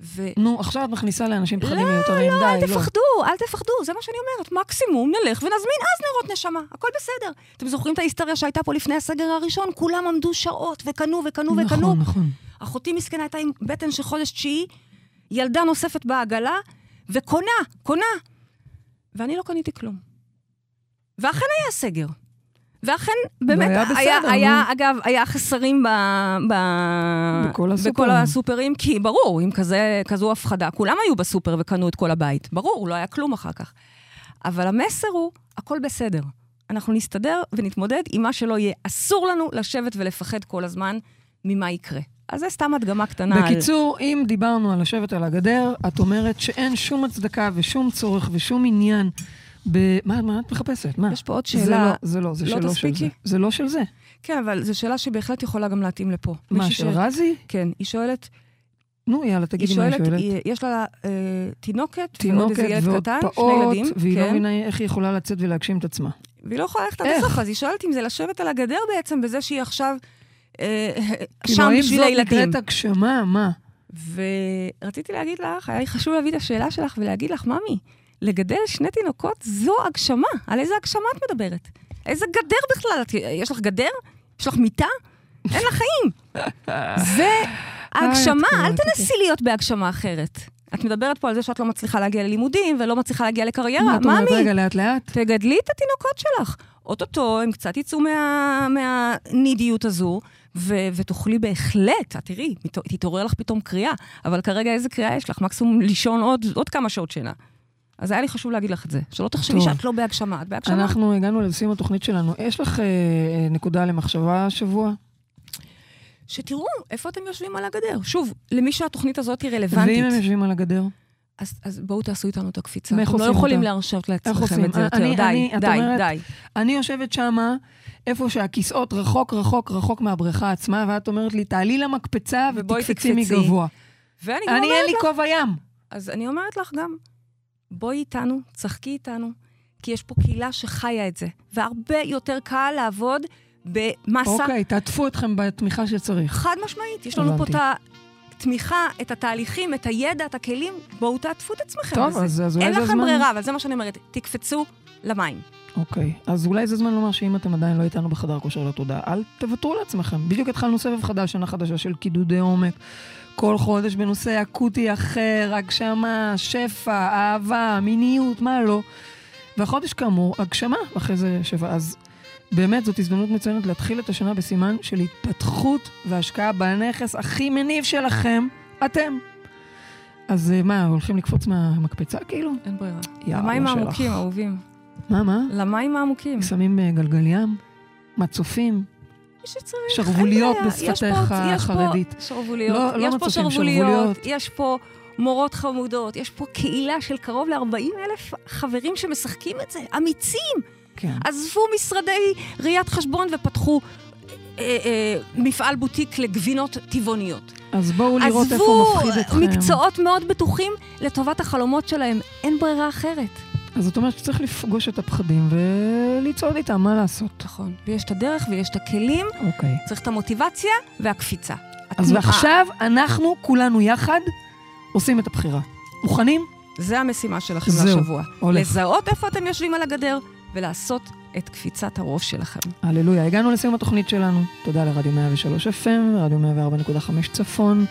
Speaker 3: ו...
Speaker 2: נו, עכשיו את מכניסה לאנשים פחדים
Speaker 3: לא,
Speaker 2: מיותרים,
Speaker 3: לא,
Speaker 2: די,
Speaker 3: אל
Speaker 2: לא.
Speaker 3: תפחדו, אל תפחדו, זה מה שאני אומרת. מקסימום נלך ונזמין אז נרות נשמה, הכל בסדר. אתם זוכרים את ההיסטריה שהייתה פה לפני הסגר הראשון? כולם עמדו שעות וקנו וקנו וקנו.
Speaker 2: נכון, נכון.
Speaker 3: אחותי מסכנה הייתה עם בטן של חודש תשיעי, ילדה נוספת בעגלה, וקונה, קונה. ואני לא קניתי כלום. ואכן היה סגר. ואכן, באמת,
Speaker 2: והיה בסדר,
Speaker 3: היה. היה, אגב, היה חסרים ב, ב,
Speaker 2: בכל הסופרים.
Speaker 3: בכל הסופרים, כי ברור, עם כזה, כזו הפחדה, כולם היו בסופר וקנו את כל הבית. ברור, לא היה כלום אחר כך. אבל המסר הוא, הכל בסדר. אנחנו נסתדר ונתמודד עם מה שלא יהיה. אסור לנו לשבת ולפחד כל הזמן ממה יקרה. אז זה סתם הדגמה קטנה. על-
Speaker 2: בקיצור, אם דיברנו על לשבת על הגדר, את אומרת שאין שום הצדקה ושום צורך ושום עניין ב... מה, מה את מחפשת? מה?
Speaker 3: יש פה עוד
Speaker 2: זה
Speaker 3: שאלה.
Speaker 2: לא, זה לא, זה
Speaker 3: לא
Speaker 2: שלא של? זה. זה לא של זה.
Speaker 3: כן, אבל זו שאלה שבהחלט יכולה גם להתאים לפה.
Speaker 2: מה, של רזי?
Speaker 3: כן, היא שואלת,
Speaker 2: נו, יאללה, תגידי מה היא
Speaker 3: שואלת,
Speaker 2: שואלת.
Speaker 3: היא- יש לה אה, תינוקת, ועוד איזה
Speaker 2: תינוקת
Speaker 3: ילד
Speaker 2: ועוד
Speaker 3: קטן, שני
Speaker 2: פעוט,
Speaker 3: ילדים,
Speaker 2: והיא לא
Speaker 3: כן,
Speaker 2: מבינה איך היא יכולה לצאת ולהגשים את עצמה.
Speaker 3: והיא לא יכולה ללכת עד? הסוף, אז היא שואלת אם זה לשבת על הגדר בעצם, בזה שהיא עכשיו אה,
Speaker 2: כאילו,
Speaker 3: שם
Speaker 2: האם
Speaker 3: בשביל
Speaker 2: זאת
Speaker 3: הילדים.
Speaker 2: נקראת הגשמה? מה?
Speaker 3: ורציתי להגיד לך, היה לי חשוב להביא את השאלה שלך ולהגיד לך, ממי, לגדל שני תינוקות זו הגשמה. על איזה הגשמה את מדברת? איזה גדר בכלל? את, יש לך גדר? יש לך מיטה? אין לך חיים. *laughs* זה הגשמה,
Speaker 2: את
Speaker 3: אל תנסי להיות בהגשמה אחרת. את מדברת פה על זה שאת לא מצליחה להגיע ללימודים ולא מצליחה להגיע לקריירה.
Speaker 2: מה את אומרת? רגע, לאט לאט.
Speaker 3: תגדלי את התינוקות שלך. אוטוטו הם קצת יצאו מה, מהנידיות הזו, ו, ותוכלי בהחלט, את תראי, תתעורר לך פתאום קריאה, אבל כרגע איזה קריאה יש לך? מקסימום לישון עוד, עוד כמה שעות שינה. אז היה לי חשוב להגיד לך את זה, שלא תחשבי. שאת לא בהגשמה, את בהגשמה.
Speaker 2: אנחנו הגענו לסיום התוכנית שלנו. יש לך אה, אה, נקודה למחשבה השבוע?
Speaker 3: שתראו איפה אתם יושבים על הגדר. שוב, למי שהתוכנית הזאת היא
Speaker 2: ואם
Speaker 3: רלוונטית,
Speaker 2: הם יושבים על הגדר?
Speaker 3: אז, אז בואו תעשו איתנו את הקפיצה. אתם לא יכולים? להרשות לעצמכם? את זה יותר.
Speaker 2: אני-
Speaker 3: די,
Speaker 2: אני-
Speaker 3: די,
Speaker 2: אומרת-
Speaker 3: די.
Speaker 2: אני יושבת שמה, איפה שהכיסאות רחוק, רחוק, רחוק מהבריכה עצמה, ואת אומרת לי, תעלי למקפצה ותקפצי
Speaker 3: תקפצי.
Speaker 2: מגבוה.
Speaker 3: ואני גם
Speaker 2: אני,
Speaker 3: אומרת
Speaker 2: אין לי
Speaker 3: לך,
Speaker 2: כובע ים.
Speaker 3: אז אני אומרת לך גם, בואי איתנו, צחקי איתנו, כי יש פה קהילה שחיה את זה, והרבה יותר קל לעבוד במסה
Speaker 2: אוקיי, תעטפו אתכם בתמיכה שצריך.
Speaker 3: חד משמעית. יש לנו פה. את התמיכה, את התהליכים, את הידע, את הכלים, בואו תעטפו את עצמכם
Speaker 2: טוב,
Speaker 3: בזה.
Speaker 2: אז, אז אולי
Speaker 3: אין
Speaker 2: זה
Speaker 3: לכם
Speaker 2: הזמן...
Speaker 3: ברירה, אבל זה מה שאני אומרת, תקפצו למים.
Speaker 2: אוקיי, אז אולי זה זמן לומר שאם אתם עדיין לא איתנו בחדר כושר לתודעה, אל תוותרו לעצמכם. בדיוק התחלנו סבב חדש, שנה חדשה של קידודי עומק. כל חודש בנושא אקוטי אחר, הגשמה, שפע, אהבה, מיניות, מה לא. והחודש כאמור, הגשמה, אחרי זה שפע. אז באמת זאת הזדמנות מצוינת להתחיל את השנה בסימן של התפתחות והשקעה בנכס הכי מניב שלכם, אתם. אז אה, מה, הולכים לקפוץ מהמקפצה כאילו?
Speaker 3: אין ברירה.
Speaker 2: יאללה
Speaker 3: למים. העמוקים, אהובים.
Speaker 2: מה, מה?
Speaker 3: למים העמוקים.
Speaker 2: שמים אה, גלגל ים, מצופים,
Speaker 3: שצריך,
Speaker 2: שרווליות.
Speaker 3: יש
Speaker 2: בשפתך
Speaker 3: פה- יש פה
Speaker 2: החרדית.
Speaker 3: שרווליות,
Speaker 2: לא- לא
Speaker 3: יש פה
Speaker 2: מצופים,
Speaker 3: שרווליות,
Speaker 2: שרווליות.
Speaker 3: יש פה מורות חמודות, יש פה קהילה של קרוב ל-40 אלף חברים שמשחקים את זה, אמיצים.
Speaker 2: כן.
Speaker 3: עזבו משרדי ראיית חשבון ופתחו אה, אה, מפעל בוטיק לגבינות טבעוניות.
Speaker 2: אז בואו לראות איפה
Speaker 3: עזבו
Speaker 2: מפחיד אתכם.
Speaker 3: מקצועות מאוד בטוחים לטובת החלומות שלהם. אין ברירה אחרת.
Speaker 2: אז זאת אומרת שצריך לפגוש את הפחדים ולצעוד איתם, מה לעשות?
Speaker 3: נכון. ויש את הדרך ויש את הכלים,
Speaker 2: אוקיי.
Speaker 3: צריך את המוטיבציה והקפיצה.
Speaker 2: אז
Speaker 3: התנועה.
Speaker 2: עכשיו אנחנו, כולנו יחד, עושים את הבחירה. מוכנים?
Speaker 3: זה המשימה שלכם
Speaker 2: זהו,
Speaker 3: לשבוע.
Speaker 2: הולך.
Speaker 3: לזהות איפה אתם יושבים על הגדר ולעשות את קפיצת הראש שלכם.
Speaker 2: הללויה. הגענו לסיום התוכנית שלנו. תודה לרדיו 103 FM ורדיו 104.5 צפון.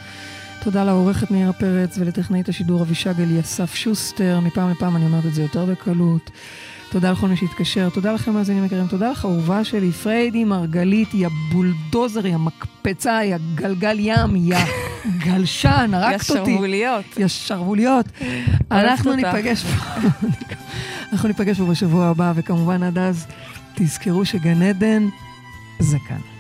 Speaker 2: תודה לעורכת מאירה פרץ ולטכנאית השידור אבישג אליסף שוסטר. מפעם לפעם אני אומרת את זה יותר בקלות. תודה לכל מי שהתקשר, תודה לכם מאזינים יקרים, תודה לך אהובה שלי, פריידי מרגלית, יא בולדוזר, יא מקפצה, יא גלגל ים, יא גלשן, הרגת אותי.
Speaker 3: השרווליות.
Speaker 2: יא שרווליות. אנחנו. ניפגש פה, אנחנו ניפגש פה בשבוע הבא, וכמובן עד אז, תזכרו שגן עדן זה כאן.